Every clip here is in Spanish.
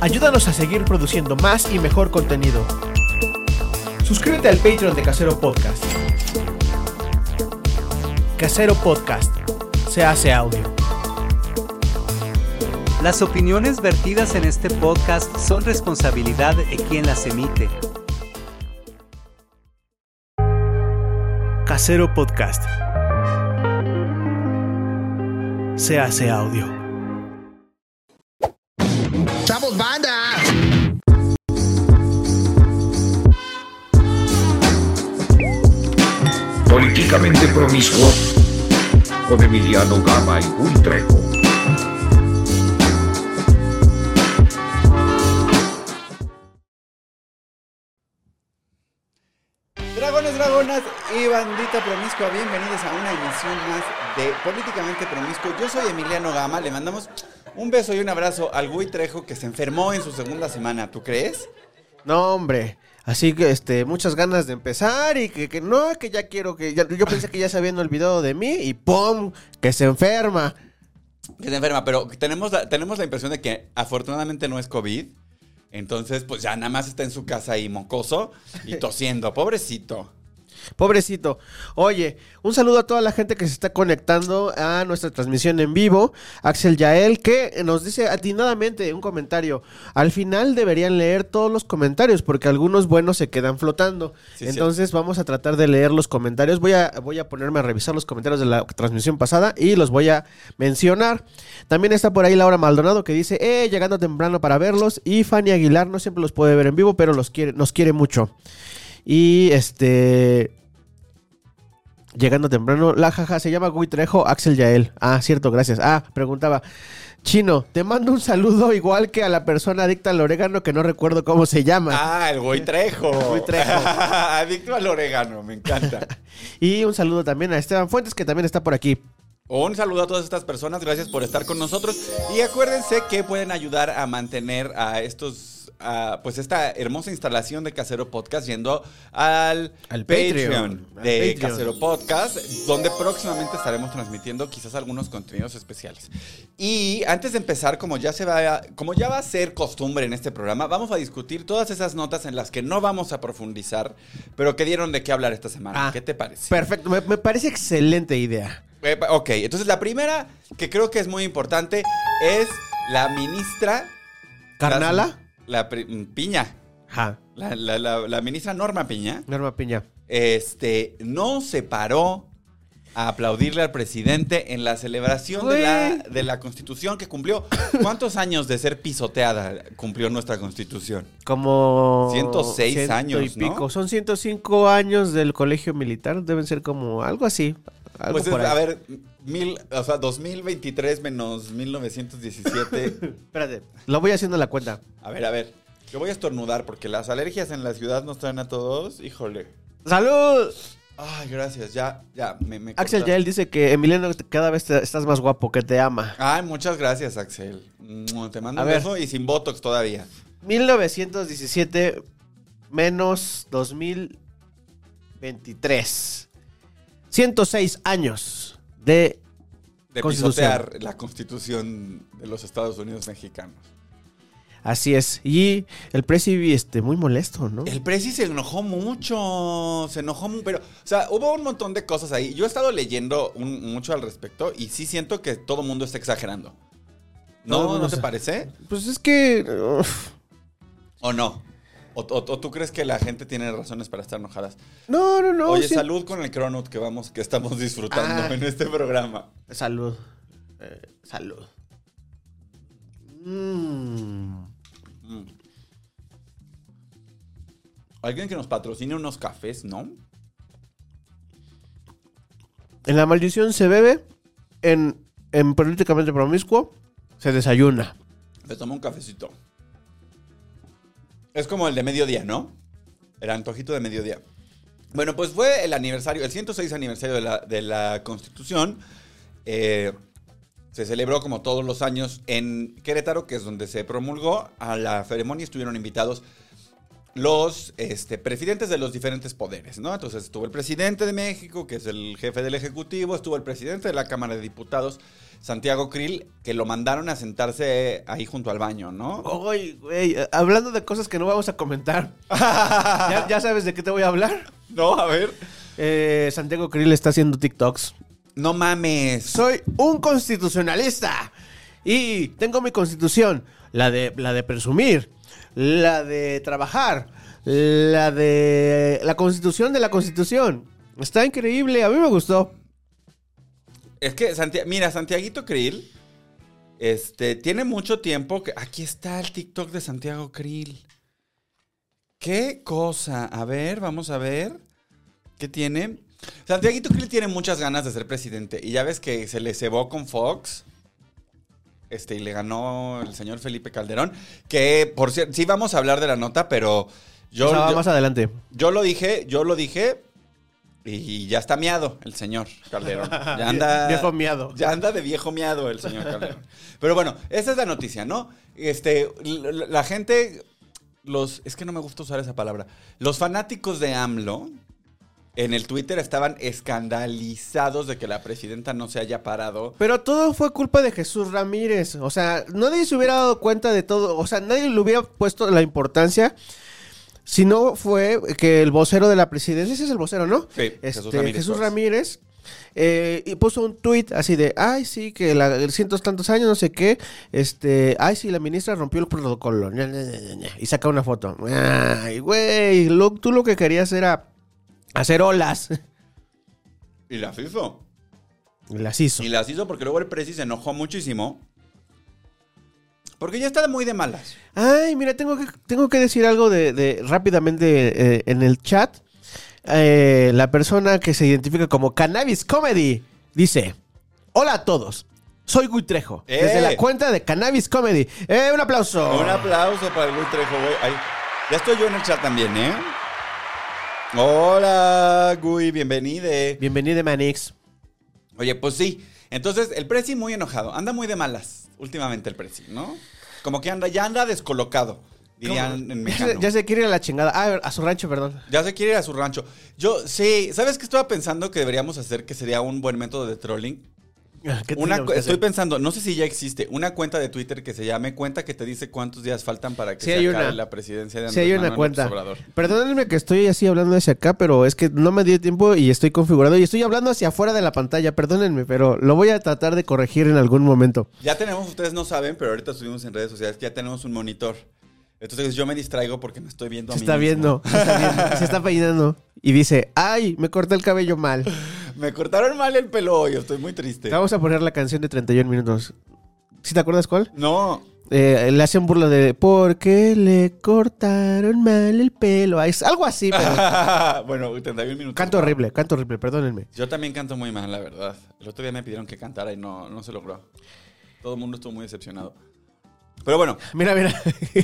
Ayúdanos a seguir produciendo más y mejor contenido. Suscríbete al Patreon de Casero Podcast. Casero Podcast. Se hace audio. Las opiniones vertidas en este podcast son responsabilidad de quien las emite. Casero Podcast. Se hace audio. Políticamente promiscuo con Emiliano Gama y Gui Trejo. Dragones, dragonas y bandita promiscua, bienvenidos a una emisión más de Políticamente Promiscuo. Yo soy Emiliano Gama, le mandamos un beso y un abrazo al Gui Trejo que se enfermó en su segunda semana, ¿tú crees? No, hombre. Así que este, muchas ganas de empezar y que, que no, que ya quiero que. ya- yo pensé que ya se habían olvidado de mí y ¡pum! que se enferma. Que se enferma, pero tenemos la, tenemos la impresión de que afortunadamente no es COVID. Entonces, pues ya nada más está en su casa ahí mocoso y tosiendo, pobrecito. Pobrecito. Oye, un saludo a toda la gente que se está conectando a nuestra transmisión en vivo. Axel Yael, que nos dice atinadamente un comentario. Al final deberían leer todos los comentarios, porque algunos buenos se quedan flotando. Sí, Entonces vamos a tratar de leer los comentarios. Voy a, voy a ponerme a revisar los comentarios de la transmisión pasada y los voy a mencionar. También está por ahí Laura Maldonado que dice, eh, llegando temprano para verlos. Y Fanny Aguilar no siempre los puede ver en vivo, pero los quiere, nos quiere mucho. Y este. Llegando temprano, la jaja se llama Gui Trejo, Axel Yael. Ah, cierto, gracias. Ah, preguntaba. Chino, te mando un saludo igual que a la persona adicta al orégano que no recuerdo cómo se llama. Ah, el Gui Trejo. Gui Trejo. Adicto al orégano, me encanta. Y un saludo también a Esteban Fuentes que también está por aquí. Un saludo a todas estas personas, gracias por estar con nosotros y acuérdense que pueden ayudar a mantener a estos, a, pues esta hermosa instalación de Casero Podcast yendo al, Al Patreon, Patreon, al de Patreon. Casero Podcast, donde próximamente estaremos transmitiendo quizás algunos contenidos especiales. Y antes de empezar, como ya se va, a- como ya va a ser costumbre en este programa, vamos a discutir todas esas notas en las que no vamos a profundizar, pero que dieron de qué hablar esta semana. Ah, ¿Qué te parece? Perfecto, me, me parece excelente idea. Eh, Ok, entonces la primera que creo que es muy importante es la ministra. ¿Carnala? La, mm, Piña. Ajá, La, la- la- la ministra Norma Piña. Norma Piña. Este, no se paró a aplaudirle al presidente en la celebración de la, de la constitución que cumplió. ¿Cuántos años de ser pisoteada cumplió nuestra constitución? Como... 106 ciento años, y pico. ¿no? Son 105 años del colegio militar. Deben ser como algo así. Algo Pues es- a ver, mil, o sea, 2023 menos 1917. Espérate, lo voy haciendo la cuenta. A ver, a ver. Yo voy a estornudar porque las alergias en la ciudad nos traen a todos. Híjole. ¡Salud! Ay, gracias. Ya, ya. Me, me Axel. Yael dice que Emiliano cada vez te- estás más guapo, que te ama. Ay, muchas gracias, Axel. Te mando A un ver. beso y sin botox todavía. 1917 menos 2023. 106 años de... De Constitución. la constitución de los Estados Unidos mexicanos. Así es. Y el presi este, muy molesto, ¿no? El presi se enojó mucho. Se enojó mu- pero, o sea, hubo un montón de cosas ahí. Yo he estado leyendo un- mucho al respecto y sí siento que todo el mundo está exagerando. ¿No, mundo ¿no te parece? Pues es que... uf, ¿O no? ¿O, o- o tú crees que la gente tiene razones para estar enojadas? no, no, no. Oye, sí- salud con el cronut que vamos, que estamos disfrutando Ah. en este programa. Salud. Eh, salud. Mm. Mm. Alguien que nos patrocine unos cafés, ¿no? En la maldición se bebe, en, en políticamente promiscuo se desayuna. Le tomo un cafecito. Es como el de mediodía, ¿no? El antojito de mediodía. Bueno, pues fue el aniversario, el 106 aniversario de la, Constitución. Eh, se celebró como todos los años en Querétaro, que es donde se promulgó. A la ceremonia estuvieron invitados los este, presidentes de los diferentes poderes, ¿no? Entonces estuvo el presidente de México, que es el jefe del Ejecutivo, estuvo el presidente de la Cámara de Diputados, Santiago Krill, que lo mandaron a sentarse ahí junto al baño, ¿no? Oye, güey, hablando de cosas que no vamos a comentar. ¿Ya, ya sabes de qué te voy a hablar? No, a ver. Eh, Santiago Krill está haciendo TikToks. No mames. Soy un constitucionalista. Y tengo mi constitución. La de, la de presumir. La de trabajar. La de... La constitución de la constitución. Está increíble. A mí me gustó. Es que, mira, Santiaguito Krill, este, tiene mucho tiempo que... Aquí está el TikTok de Santiago Krill. ¿Qué cosa? A ver, vamos a ver. ¿Qué tiene? Santiaguito Krill tiene muchas ganas de ser presidente. Y ya ves que se le cebó con Fox. Este, y le ganó el señor Felipe Calderón. Que, por cierto, sí vamos a hablar de la nota, pero yo, O sea, va yo, más adelante. yo lo dije, yo lo dije. Y ya está miado el señor Calderón. Ya anda. Viejo miado. Ya anda de viejo miado el señor Calderón. Pero bueno, esa es la noticia, ¿no? Este, l- l- la gente, los, es que no me gusta usar esa palabra. Los fanáticos de AMLO en el Twitter estaban escandalizados de que la presidenta no se haya parado. Pero todo fue culpa de Jesús Ramírez. O sea, nadie se hubiera dado cuenta de todo. O sea, nadie le hubiera puesto la importancia. Si no fue que el vocero de la presidencia, ese es el vocero, ¿no? Sí, Este, Jesús Jesús Ramírez eh, y puso un tuit así de, ay, sí, que la, cientos tantos años, no sé qué, este, ay, sí, la ministra rompió el protocolo, y saca una foto. Ay, güey, tú lo que querías era hacer olas. Y las hizo. Y las hizo. Y las hizo porque luego el presi se enojó muchísimo. Porque ya está muy de malas. Ay, mira, tengo que, tengo que decir algo de, de- rápidamente eh, en el chat. Eh, la persona que se identifica como Cannabis Comedy dice: Hola a todos. Soy Gui Trejo. ¡Eh! Desde la cuenta de Cannabis Comedy. ¡Eh, un aplauso! Un aplauso para el Luis Trejo, güey. Ya estoy yo en el chat también, ¿eh? Hola, Gui, bienvenide. Bienvenido, Manix. Oye, pues sí. Entonces, el Prezi muy enojado. Anda muy de malas últimamente el Prezi, ¿no? Como que anda, ya anda descolocado, dirían en Ya se, ya se quiere ir a la chingada. Ah, a su rancho, perdón. Ya se quiere ir a su rancho. Yo, sí, ¿sabes qué estaba pensando que deberíamos hacer que sería un buen método de trolling? ¿Qué Una, tenemos cu- que estoy pensando, no sé si ya existe, una cuenta de Twitter que se llame cuenta que te dice cuántos días faltan para que Sí, se acabe una. la presidencia de Sí, Andrés hay una Manuel cuenta. Obrador. Perdónenme que estoy así hablando hacia acá, pero es que no me dio tiempo y estoy configurado y estoy hablando hacia afuera de la pantalla. Perdónenme, pero lo voy a tratar de corregir en algún momento. Ya tenemos, ustedes no saben, pero ahorita subimos en redes sociales que ya tenemos un monitor. Entonces yo me distraigo porque me estoy viendo a Se mí está mismo. viendo, se está viendo, se está peinando y dice, ay, me corté el cabello mal. Me cortaron mal el pelo hoy, estoy muy triste. Vamos a poner la canción de 31 minutos. ¿Sí te acuerdas cuál? No, Eh, le hacen burla de, ¿por qué le cortaron mal el pelo? Es algo así, pero... bueno, 31 minutos. canto horrible, canto horrible, perdónenme. Yo también canto muy mal, la verdad. El otro día me pidieron que cantara y no, no se logró. Todo el mundo estuvo muy decepcionado. Pero bueno, Mira, mira.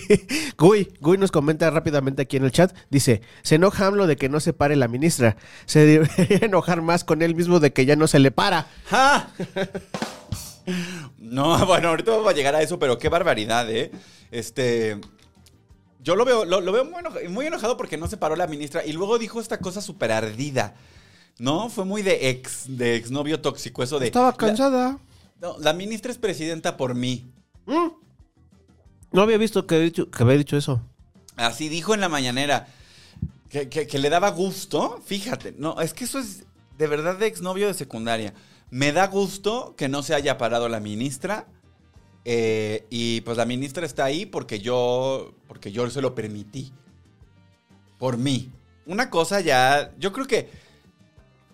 Gui, Gui nos comenta rápidamente aquí en el chat. Dice, se enoja AMLO de que no se pare la ministra. Se debería enojar más con él mismo de que ya no se le para. ¡Ja! No, bueno, ahorita vamos a llegar a eso, pero qué barbaridad, ¿eh? Este. Yo lo veo, lo, lo veo muy, enoja- muy enojado porque no se paró la ministra y luego dijo esta cosa súper ardida. ¿No? Fue muy de ex, de exnovio tóxico, eso de. Estaba la- cansada. no, la ministra es presidenta por mí. Mm. No había visto que había dicho, dicho eso. Así dijo en la mañanera. Que, le daba gusto. Fíjate, no, es que eso es de verdad de exnovio de secundaria. Me da gusto que no se haya parado la ministra. eh, y pues la ministra está ahí porque yo. Porque yo se lo permití. Por mí. Una cosa ya. Yo creo que.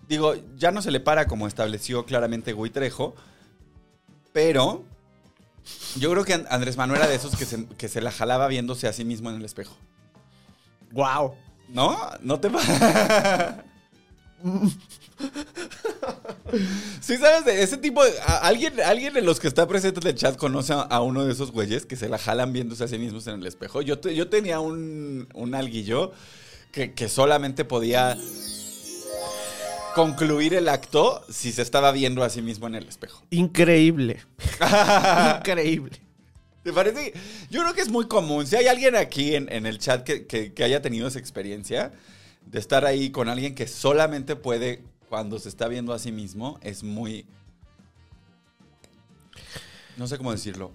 Digo, ya no se le para como estableció claramente Gui Trejo. Pero. Yo creo que And- Andrés Manuel era de esos que se, que se la jalaba viéndose a sí mismo en el espejo. Wow. ¿No? ¿No te pasa? sí, sabes, de ese tipo de... a- ¿Alguien, alguien de los que está presente en el chat conoce a, a uno de esos güeyes que se la jalan viéndose a sí mismos en el espejo. Yo, te- yo tenía un, un alguillo que, que solamente podía concluir el acto si se estaba viendo a sí mismo en el espejo. Increíble. Increíble. ¿Te parece? Yo creo que es muy común. Si hay alguien aquí en, en el chat que, que- que haya tenido esa experiencia de estar ahí con alguien que solamente puede cuando se está viendo a sí mismo, es muy... No sé cómo decirlo.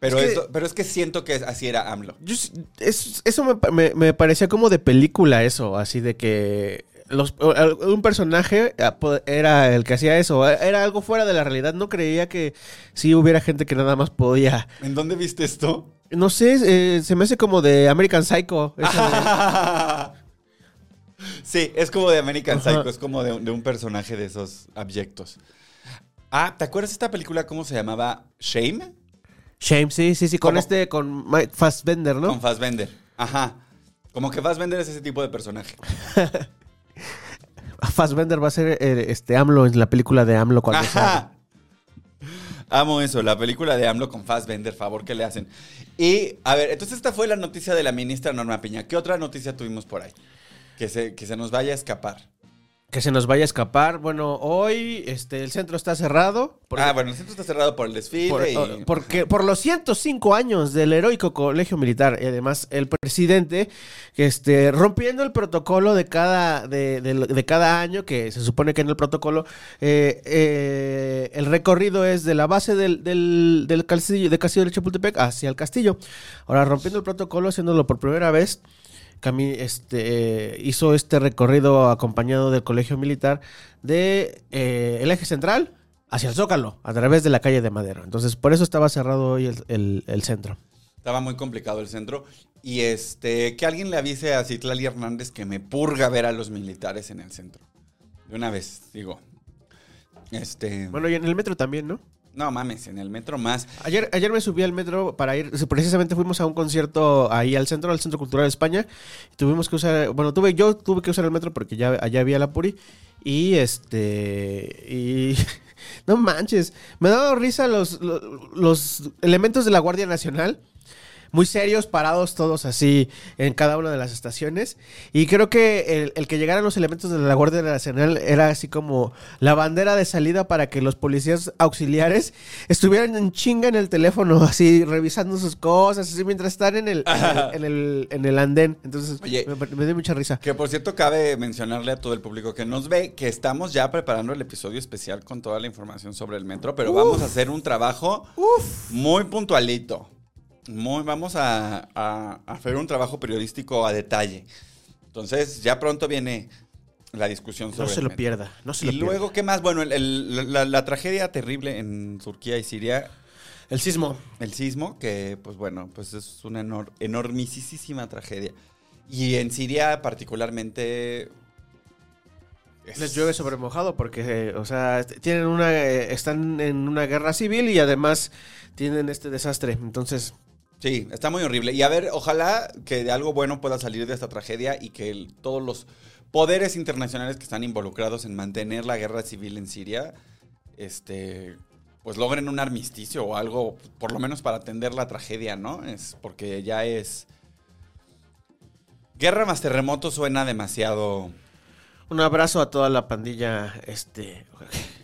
Pero Es que- pero es que siento que así era AMLO. Yo eso me, me- me parecía como de película eso, así de que los- un personaje ah, era el que hacía eso, era algo fuera de la realidad, no creía que sí hubiera gente que nada más podía. ¿En dónde viste esto? No sé, eh, se me hace como de American Psycho. esa sí, es como de American Ajá. Psycho, es como de, de un personaje de esos abyectos. Ah, ¿te acuerdas de esta película cómo se llamaba? Shame? Shame, sí, sí, sí, con ¿Cómo? este, con Mike Fassbender, ¿no? Con Fassbender. Ajá. Como que Fassbender es ese tipo de personaje. Fassbender va a ser eh, este AMLO en la película de AMLO cuando. Ajá. Amo eso, la película de AMLO con Fassbender, favor que le hacen. Y, a ver, entonces esta fue la noticia de la ministra Norma Piña. ¿Qué otra noticia tuvimos por ahí? Que se, que se nos vaya a escapar. Que se nos vaya a escapar. Bueno, hoy este, el centro está cerrado. porque- ah, bueno, el centro está cerrado por el desfile Por, y... o- porque, por los 105 años del heroico colegio militar y además el presidente este, rompiendo el protocolo de cada, de, de- de cada año, que se supone que en el protocolo eh, eh, el recorrido es de la base del, del, del castillo, de Castillo de Chapultepec hacia el castillo. Ahora, rompiendo el protocolo, haciéndolo por primera vez, cami- este, hizo este recorrido acompañado del colegio militar de eh, el eje central hacia el Zócalo, a través de la calle de Madero. Entonces, por eso estaba cerrado hoy el, el- el centro. Estaba muy complicado el centro. Y este, que alguien le avise a Citlali Hernández que me purga ver a los militares en el centro. De una vez, digo. Este. Bueno, y en el metro también, ¿no? No mames, en el metro más. Ayer, ayer me subí al metro para ir, precisamente fuimos a un concierto ahí al centro, al Centro Cultural de España. Y tuvimos que usar, bueno, tuve, yo tuve que usar el metro porque ya allá había la Puri. Y este, y no manches, me daba risa los, los, los elementos de la Guardia Nacional. Muy serios, parados todos así en cada una de las estaciones. Y creo que el, el que llegaran los elementos de la Guardia Nacional era así como la bandera de salida para que los policías auxiliares estuvieran en chinga en el teléfono, así revisando sus cosas, así mientras están en el, en el, en el, en el andén. Entonces Oye. me, me dio mucha risa. Que por cierto, cabe mencionarle a todo el público que nos ve que estamos ya preparando el episodio especial con toda la información sobre el metro, pero vamos a hacer un trabajo muy puntualito. Muy, vamos a, a- a hacer un trabajo periodístico a detalle. Entonces, ya pronto viene la discusión sobre No se lo pierda, no se Y lo pierda. luego, ¿qué más? Bueno, el- el- la, la tragedia terrible en Turquía y Siria, El sismo. el sismo, que pues bueno, pues es una enor- enormisísima tragedia. Y en Siria particularmente... es- Les llueve sobre mojado porque, eh, o sea, est- tienen una, eh, están en una guerra civil y además tienen este desastre. Entonces, Sí, está muy horrible. Y a ver, ojalá que de algo bueno pueda salir de esta tragedia y que todos los poderes internacionales que están involucrados en mantener la guerra civil en Siria, este, pues logren un armisticio o algo, por lo menos para atender la tragedia, ¿no? Es porque ya es... Guerra más terremoto suena demasiado... un abrazo a toda la pandilla, este,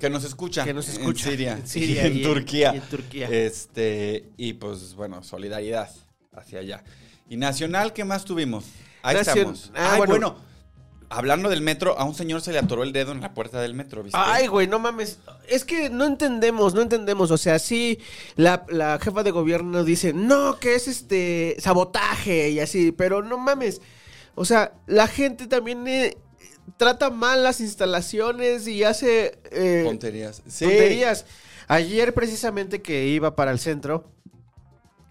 Que nos escucha. que nos escucha En Siria. en Siria y en y Turquía. y en Turquía. Este, y pues bueno, solidaridad hacia allá. Y nacional, ¿qué más tuvimos? Ahí Nacion- estamos. Ah, Ay, bueno. bueno. hablando del metro, a un señor se le atoró el dedo en la puerta del metro, ¿viste? Ay, güey, no mames. Es que no entendemos, no entendemos. O sea, sí, la, la jefa de gobierno dice, no, que es este sabotaje y así, pero no mames. O sea, la gente también eh, trata mal las instalaciones y hace eh, Tonterías. Sí. tonterías. Ayer precisamente que iba para el centro,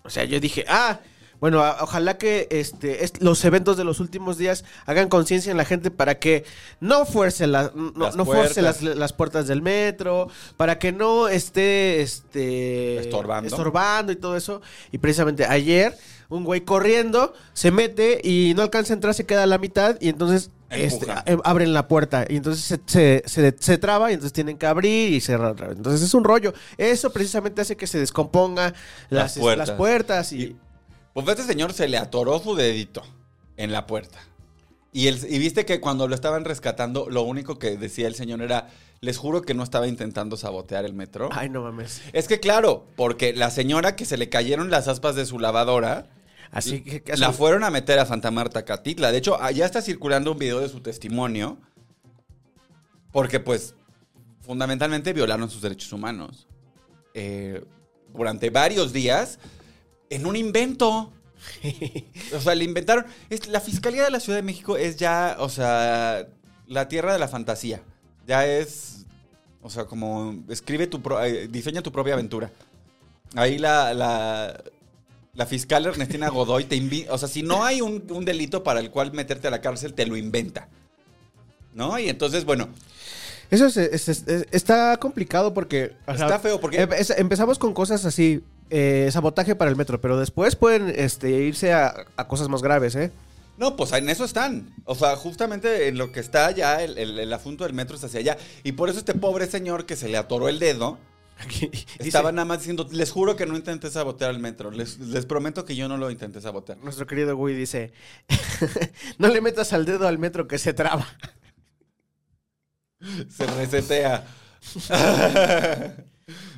o sea, yo dije, ah, bueno, a- ojalá que este, est- los eventos de los últimos días hagan conciencia en la gente para que no fuerce, la- no, Las no fuerce las, puertas. las puertas del metro, para que no esté este, Estorbando. estorbando y todo eso. Y precisamente ayer, un güey corriendo, se mete y no alcanza a entrar, se queda a la mitad y entonces este, eh, abren la puerta y entonces se, se, se- se traba y entonces tienen que abrir y cerrar otra vez. Entonces es un rollo. Eso precisamente hace que se descomponga las, Las puertas. las puertas y... Pues a este señor se le atoró su dedito en la puerta. Y, el- y viste que cuando lo estaban rescatando, lo único que decía el señor era, les juro que no estaba intentando sabotear el metro. Ay, no mames. Es que claro, porque la señora que se le cayeron las aspas de su lavadora, Así que... que- la fueron a meter a Santa Marta Catitla. De hecho, allá está circulando un video de su testimonio. Porque, pues, fundamentalmente violaron sus derechos humanos. eh, durante varios días en un invento. O sea, le inventaron. es- la Fiscalía de la Ciudad de México es ya, o sea, la tierra de la fantasía. Ya es, o sea, como escribe tu, pro- eh, diseña tu propia aventura. Ahí la, la, la fiscal Ernestina Godoy te invita, o sea, si no hay un, un delito para el cual meterte a la cárcel, te lo inventa. ¿No? Y entonces, bueno, Eso es- es- es- es- está complicado porque... Está feo porque- em- empezamos con cosas así, eh, sabotaje para el metro, pero después pueden este, irse a, a cosas más graves, ¿eh? No, pues en eso están. O sea, justamente en lo que está ya el, el- el asunto del metro es hacia allá. Y por eso este pobre señor que se le atoró el dedo, Aquí dice, estaba nada más diciendo, les juro que no intenté sabotear el metro. Les, les prometo que yo no lo intenté sabotear. Nuestro querido Gui dice, no le metas al dedo al metro que se traba. Se resetea.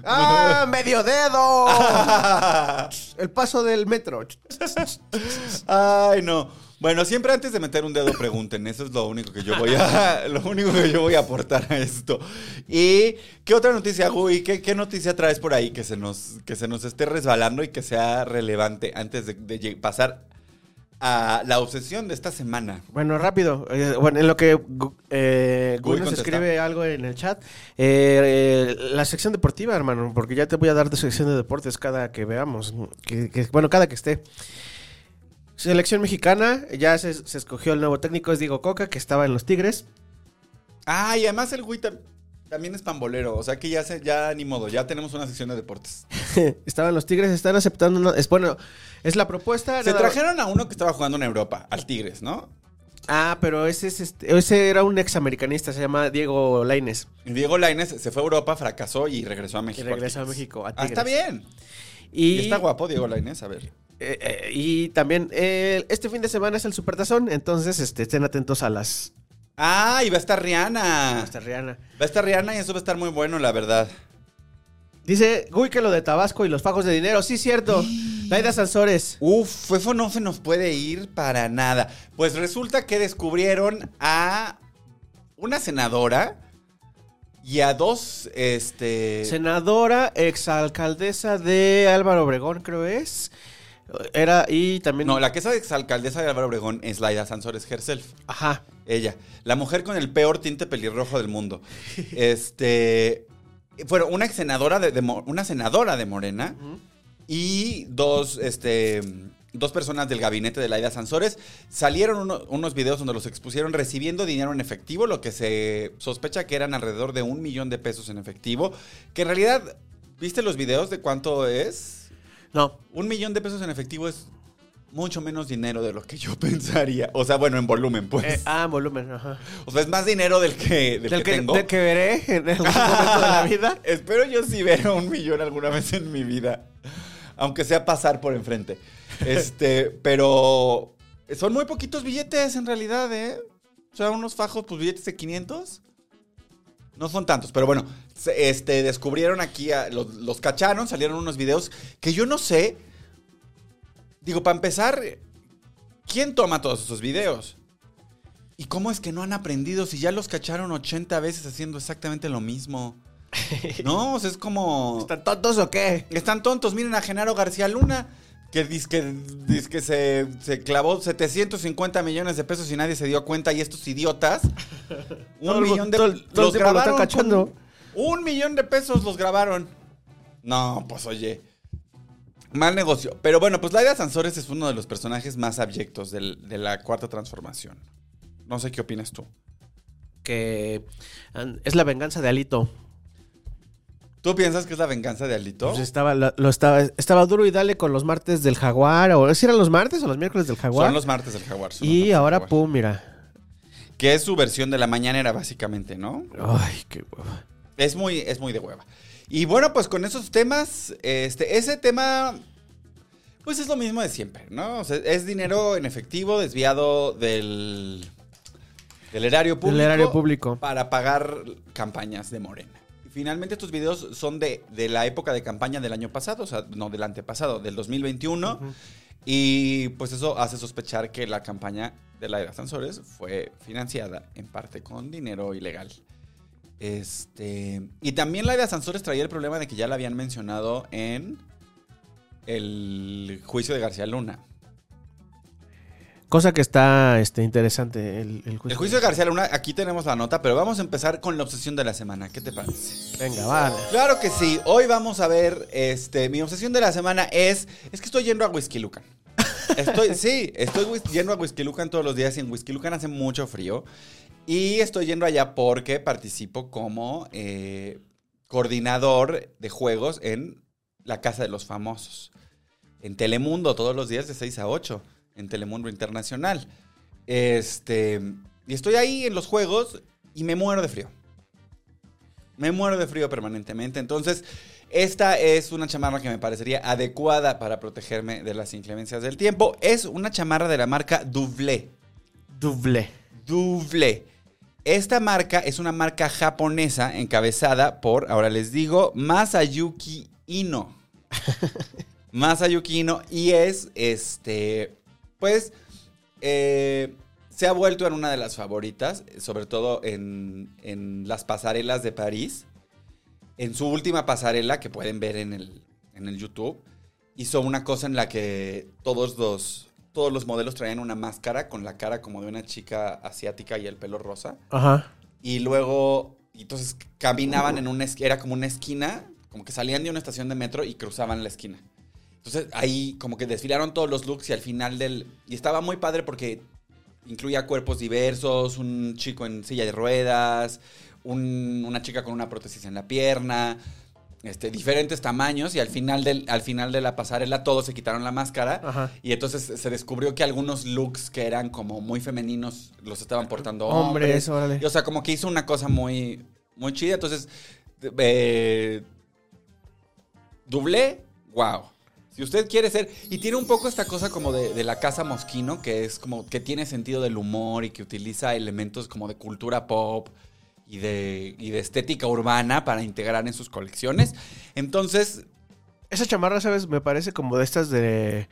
¡Ah, medio dedo! El paso del metro. Ay, no. Bueno, siempre antes de meter un dedo pregunten, eso es lo único que yo voy a lo único que yo voy a aportar a esto. ¿Y qué otra noticia, Gui? ¿Qué, qué noticia traes por ahí que se nos que se nos esté resbalando y que sea relevante antes de, pasar a la obsesión de esta semana? Bueno, rápido. eh, bueno, en lo que eh, Gui nos escribe algo en el chat. eh, eh, la sección deportiva, hermano, porque ya te voy a dar de sección de deportes cada que veamos. que- que- bueno, cada que esté. Selección mexicana, ya se, se escogió el nuevo técnico, es Diego Coca, que estaba en los Tigres. Ah, y además el tam- también es pambolero, o sea que ya se ya ni modo, ya tenemos una sección de deportes. estaba en los Tigres, están aceptando. una- es bueno, es la propuesta. Se nada- trajeron a uno que estaba jugando en Europa, al Tigres, ¿no? Ah, pero ese, es este- ese era un examericanista, se llama Diego Laines. Diego Lainez se fue a Europa, fracasó y regresó a México. regresó a. México. A Ah, está bien. Y, Y está guapo Diego Lainez, a ver. Eh, eh, y también eh, este fin de semana es el Supertazón, entonces este, estén atentos a las Ah, y va a estar Rihanna. hasta Rihanna. Va a estar Rihanna y eso va a estar muy bueno, la verdad. Dice, uy, que lo de Tabasco y los fajos de dinero. Sí, cierto. Laida Sansores. Uf, eso no se nos puede ir para nada. Pues resulta que descubrieron a una senadora y a dos, este... Senadora, exalcaldesa de Álvaro Obregón, creo es. Era, y también. No, la que es exalcaldesa de Álvaro Obregón es Laida Sansores herself. Ajá. Ella, la mujer con el peor tinte pelirrojo del mundo. Este, fueron una ex senadora de, una senadora de Morena y dos, este, dos personas del gabinete de Laida Sansores salieron uno- unos videos donde los expusieron recibiendo dinero en efectivo, lo que se sospecha que eran alrededor de un millón de pesos en efectivo, que en realidad, ¿viste los videos de cuánto es? No. Un millón de pesos en efectivo es mucho menos dinero de lo que yo pensaría. O sea, bueno, en volumen, pues. Eh, ah, volumen, ajá. O sea, es más dinero del que, del Del que que, tengo. del que veré en algún momento de la vida. Espero yo sí ver un millón alguna vez en mi vida. Aunque sea pasar por enfrente. Este, pero son muy poquitos billetes en realidad, ¿eh? O sea, unos fajos, pues billetes de 500. No son tantos, pero bueno, este, descubrieron aquí, a- los, los cacharon, salieron unos videos que yo no sé. Digo, para empezar, ¿quién toma todos esos videos? ¿Y cómo es que no han aprendido si ya los cacharon 80 veces haciendo exactamente lo mismo? No, o sea, es como... ¿Están tontos o qué? Están tontos. Miren a Genaro García Luna, que dice que se, se clavó 750 millones de pesos y nadie se dio cuenta. Y estos idiotas, un Todo millón de todo todo los lo grabaron cachando. con- un millón de pesos los grabaron. No, pues oye. Mal negocio. Pero bueno, pues Laida Sansores es uno de los personajes más abyectos del- de la cuarta transformación. No sé qué opinas tú. Que es la venganza de Alito. ¿Tú piensas que es la venganza de Alito? Pues estaba, lo, lo estaba, estaba duro y dale con los martes del jaguar. ¿O si eran los martes o los miércoles del jaguar? Son los martes del jaguar. y del ahora, jaguar. pum, mira. Que es su versión de la mañanera, básicamente, ¿no? Ay, qué hueva. Es muy, es muy de hueva. Y bueno, pues con esos temas, este, ese tema, pues es lo mismo de siempre, ¿no? O sea, es dinero en efectivo desviado del, del erario público. erario público. Para pagar campañas de Morena. Finalmente estos videos son de, de la época de campaña del año pasado, o sea, no del antepasado, del 2021. Y pues eso hace sospechar que la campaña de la era Sansores fue financiada en parte con dinero ilegal. Este. Y también la de Sansores traía el problema de que ya la habían mencionado en el juicio de García Luna. Cosa que está este, interesante el, el juicio. El juicio de García Luna, aquí tenemos la nota, pero vamos a empezar con la obsesión de la semana. ¿Qué te parece? Venga, vale. Claro que sí. Hoy vamos a ver, este, mi obsesión de la semana es, es que estoy yendo a Whisky Lucan. Estoy, sí, estoy yendo a Whisky Lucan todos los días y en Whisky Lucan hace mucho frío. Y estoy yendo allá porque participo como eh, coordinador de juegos en la Casa de los Famosos. En Telemundo, todos los días de 6 a 8. En Telemundo Internacional. Este, y estoy ahí en los juegos y me muero de frío. Me muero de frío permanentemente. Entonces, esta es una chamarra que me parecería adecuada para protegerme de las inclemencias del tiempo. Es una chamarra de la marca Dublé. Doble. Dublé. Esta marca es una marca japonesa encabezada por, ahora les digo, Masayuki Ino. Masayuki Ino. Y es, este, pues, eh, se ha vuelto en una de las favoritas, sobre todo en, en las pasarelas de París. En su última pasarela, que pueden ver en el, en el YouTube, hizo una cosa en la que todos los, todos los modelos traían una máscara con la cara como de una chica asiática y el pelo rosa. Ajá. Y luego, y entonces caminaban en una esquina, era como una esquina, como que salían de una estación de metro y cruzaban la esquina. Entonces ahí como que desfilaron todos los looks y al final del... Y estaba muy padre porque incluía cuerpos diversos, un chico en silla de ruedas, un- una chica con una prótesis en la pierna, este, diferentes tamaños y al final, del, al final de la pasarela todos se quitaron la máscara Ajá. y entonces se descubrió que algunos looks que eran como muy femeninos los estaban portando Hombres, hombres. Y, o sea, como que hizo una cosa muy, muy chida. Entonces, eh, Dublé, wow. Si usted quiere ser. Y tiene un poco esta cosa como de, de la casa Mosquino, que es como que tiene sentido del humor y que utiliza elementos como de cultura pop y de, y de estética urbana para integrar en sus colecciones. Entonces, Esa chamarra, ¿sabes? Me parece como de estas de,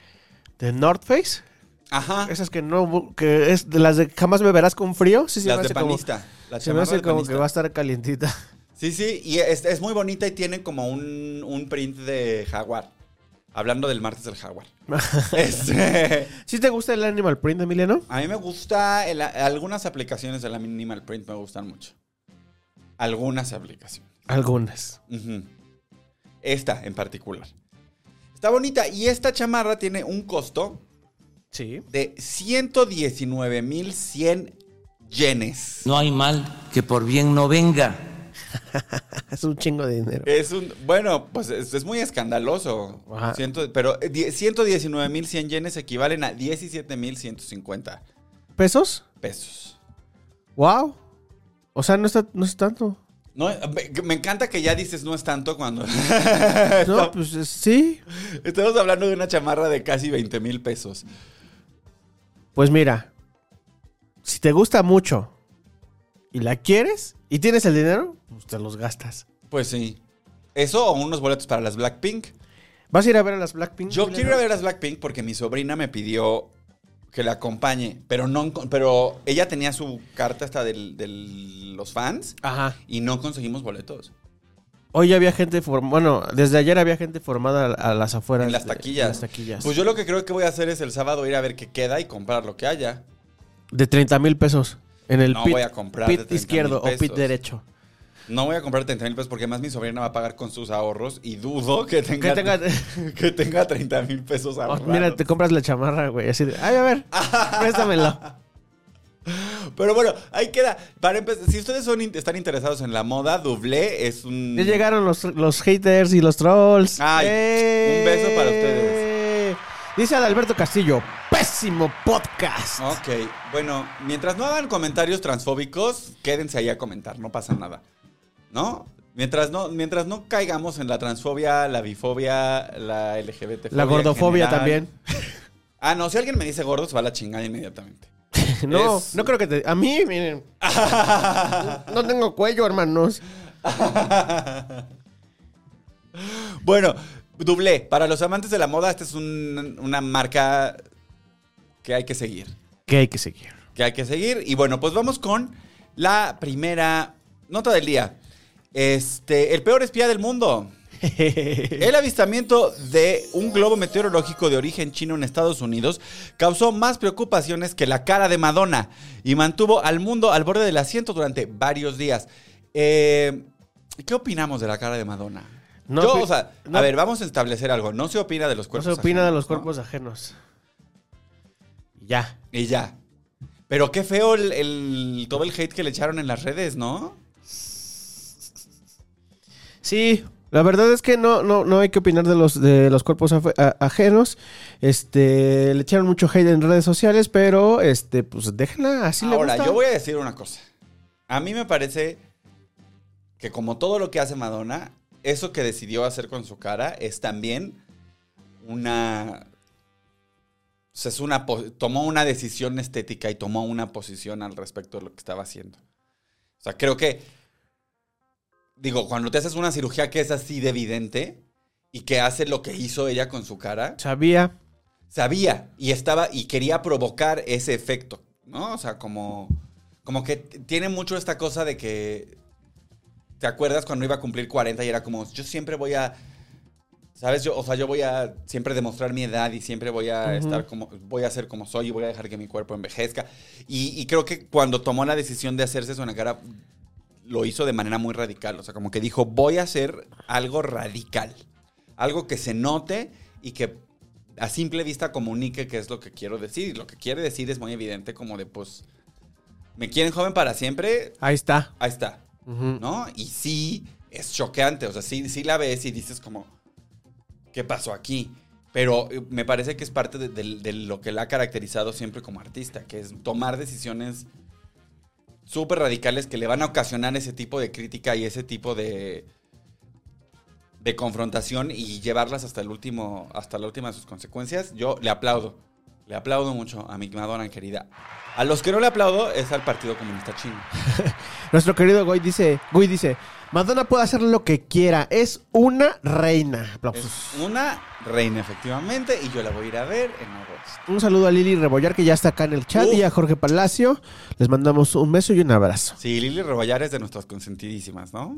de North Face. ajá. Esas que no, que es de las de jamás me verás con frío. Sí, se las me de hace como, panista. La se me hace como panista. que va a estar calientita. Sí, sí, y es, es muy bonita y tiene como un, un print de jaguar. Hablando del martes del jaguar. Este, ¿Sí te gusta el Animal Print, Emiliano? a mí me gusta, el- algunas aplicaciones de la Minimal Print me gustan mucho. Algunas aplicaciones. Algunas. Esta en particular. Está bonita y esta chamarra tiene un costo Sí. de 119.100 yenes. No hay mal que por bien no venga. Es un chingo de dinero. Es un, bueno, pues es, es muy escandaloso. Ajá. Ciento- pero eh, die- 119.100 yenes equivalen a 17.150 ¿Pesos? pesos. Wow. O sea, no está, no es tanto. No, me, encanta que ya dices no es tanto cuando... No, pues es- sí. Estamos hablando de una chamarra de casi 20 mil pesos. Pues mira, si te gusta mucho y la quieres y tienes el dinero, te los gastas. Pues sí. Eso o unos boletos para las Blackpink. ¿Vas a ir a ver a las Blackpink? Yo quiero ir a ver a las Blackpink porque mi sobrina me pidió que la acompañe, pero no, pero ella tenía su carta hasta de los fans Ajá. y no conseguimos boletos. Hoy había gente formada, bueno, desde ayer había gente formada a, a las afueras. En las de- taquillas. en las taquillas. Pues yo lo que creo que voy a hacer es el sábado ir a ver qué queda y comprar lo que haya. De 30 mil pesos. En el No pit, voy a comprar de pit 30,000 izquierdo o pit derecho. No voy a comprar 30 mil pesos porque además mi sobrina va a pagar con sus ahorros y dudo que tenga, Que tenga- que tenga 30 mil pesos Oh, ahorrados. mira, te compras la chamarra, güey. Así de, ay, a ver, préstamelo. Pero bueno, ahí queda. Para empezar, si ustedes son, están interesados en la moda, Dublé es un... Ya llegaron los, los haters y los trolls. Ay, un beso para ustedes. Dice Adalberto Castillo, pésimo podcast. Ok, bueno, mientras no hagan comentarios transfóbicos, quédense ahí a comentar, no pasa nada. ¿No? Mientras no, mientras no caigamos en la transfobia, la bifobia, la LGBT. La gordofobia también. Ah, no, si alguien me dice gordo, se va a la chingada inmediatamente. No, Es- no creo que te... A mí, miren. no tengo cuello, hermanos. Bueno, Dublé, para los amantes de la moda, esta es un- una marca que hay que seguir. Que hay que seguir. Que hay que seguir. Y bueno, pues vamos con la primera nota del día. Este, el peor espía del mundo. El avistamiento de un globo meteorológico de origen chino en Estados Unidos causó más preocupaciones que la cara de Madonna y mantuvo al mundo al borde del asiento durante varios días. Eh, ¿Qué opinamos de la cara de Madonna? No Yo, opi- o sea, no- a ver, vamos a establecer algo. No se opina de los No cuerpos se opina de ajenos, los ¿no? cuerpos ajenos. Ya. Y ya. Pero qué feo el, el- todo el hate que le echaron en las redes, ¿no? Sí, la verdad es que no, no, no hay que opinar de los, de los cuerpos a- ajenos. Este, le echaron mucho hate en redes sociales, pero este, pues déjenla, así le Ahora, gusta. yo voy a decir una cosa. A mí me parece que como todo lo que hace Madonna, eso que decidió hacer con su cara es también una... o sea, es una tomó una decisión estética y tomó una posición al respecto de lo que estaba haciendo. O sea, creo que, digo, cuando te haces una cirugía que es así de evidente y que hace lo que hizo ella con su cara, Sabía. sabía y estaba y quería provocar ese efecto, ¿no? O sea, como, como que tiene mucho esta cosa de que, ¿te acuerdas cuando iba a cumplir 40 y era como, yo siempre voy a, ¿sabes? Yo, o sea, yo voy a siempre demostrar mi edad y siempre voy a estar como, voy a ser como soy y voy a dejar que mi cuerpo envejezca. Y, y creo que cuando tomó la decisión de hacerse eso en la cara, lo hizo de manera muy radical. O sea, como que dijo, voy a hacer algo radical. Algo que se note y que a simple vista comunique qué es lo que quiero decir. Y lo que quiere decir es muy evidente, como de, pues, me quieren joven para siempre, Ahí está. ahí está. ¿no? Y sí, es choqueante. O sea, sí, sí la ves y dices como, ¿qué pasó aquí? Pero eh, me parece que es parte de, de- de lo que la ha caracterizado siempre como artista, que es tomar decisiones súper radicales que le van a ocasionar ese tipo de crítica y ese tipo de de confrontación y llevarlas hasta el último hasta la última de sus consecuencias. Yo le aplaudo. Le aplaudo mucho a mi Madonna querida. A los que no le aplaudo es al Partido Comunista Chino. Nuestro querido Goy dice, Goy dice, Madonna puede hacer lo que quiera, es una reina. Aplausos. Es una reina, efectivamente, y yo la voy a ir a ver en agosto. Un saludo a Lili Rebollar que ya está acá en el chat y a Jorge Palacio. Les mandamos un beso y un abrazo. Sí, Lili Rebollar es de nuestras consentidísimas, ¿no?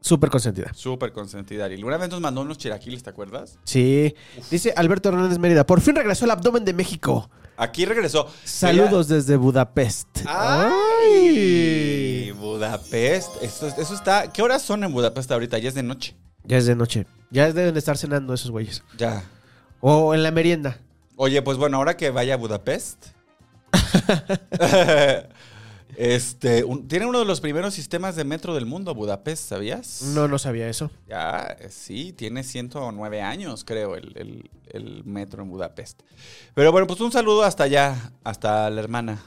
Súper consentida. Súper consentida. Lili. Una vez nos mandó unos chiraquiles, ¿te acuerdas? Sí. Dice Alberto Hernández Mérida, por fin regresó el abdomen de México. Aquí regresó. Saludos desde Budapest. ¡Ay! Budapest. Eso, eso está. ¿Qué horas son en Budapest ahorita? Ya es de noche. Ya es de noche. Ya deben de estar cenando esos güeyes. Ya. O en la merienda. Oye, pues bueno, ahora que vaya a Budapest. este. un- tiene uno de los primeros sistemas de metro del mundo, Budapest, ¿sabías? No, no sabía eso. Ya, eh, sí, tiene 109 años, creo, el, el- el metro en Budapest. Pero bueno, pues un saludo hasta allá, hasta la hermana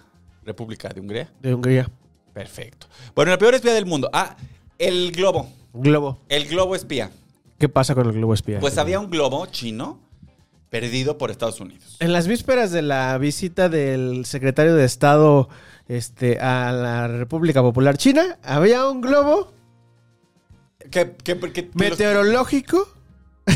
República de Hungría. De Hungría. Perfecto. Bueno, el peor espía del mundo. Ah, el globo. Globo. El globo espía. ¿Qué pasa con el globo espía? Pues había un globo chino perdido por Estados Unidos. En las vísperas de la visita del secretario de Estado este, a la República Popular China, había un globo los- meteorológico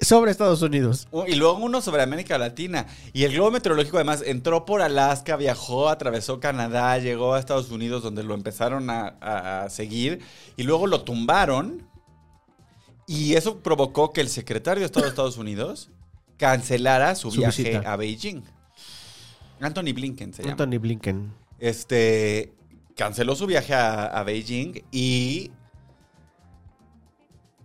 sobre Estados Unidos. y luego uno sobre América Latina. Y el globo meteorológico además entró por Alaska, viajó, atravesó Canadá, llegó a Estados Unidos donde lo empezaron a, a- a seguir. Y luego lo tumbaron. Y eso provocó que el secretario de Estado de Estados Unidos cancelara su, Su viaje visita. a Beijing. Anthony Blinken se llama. Anthony Blinken. Este canceló su viaje a, a Beijing y.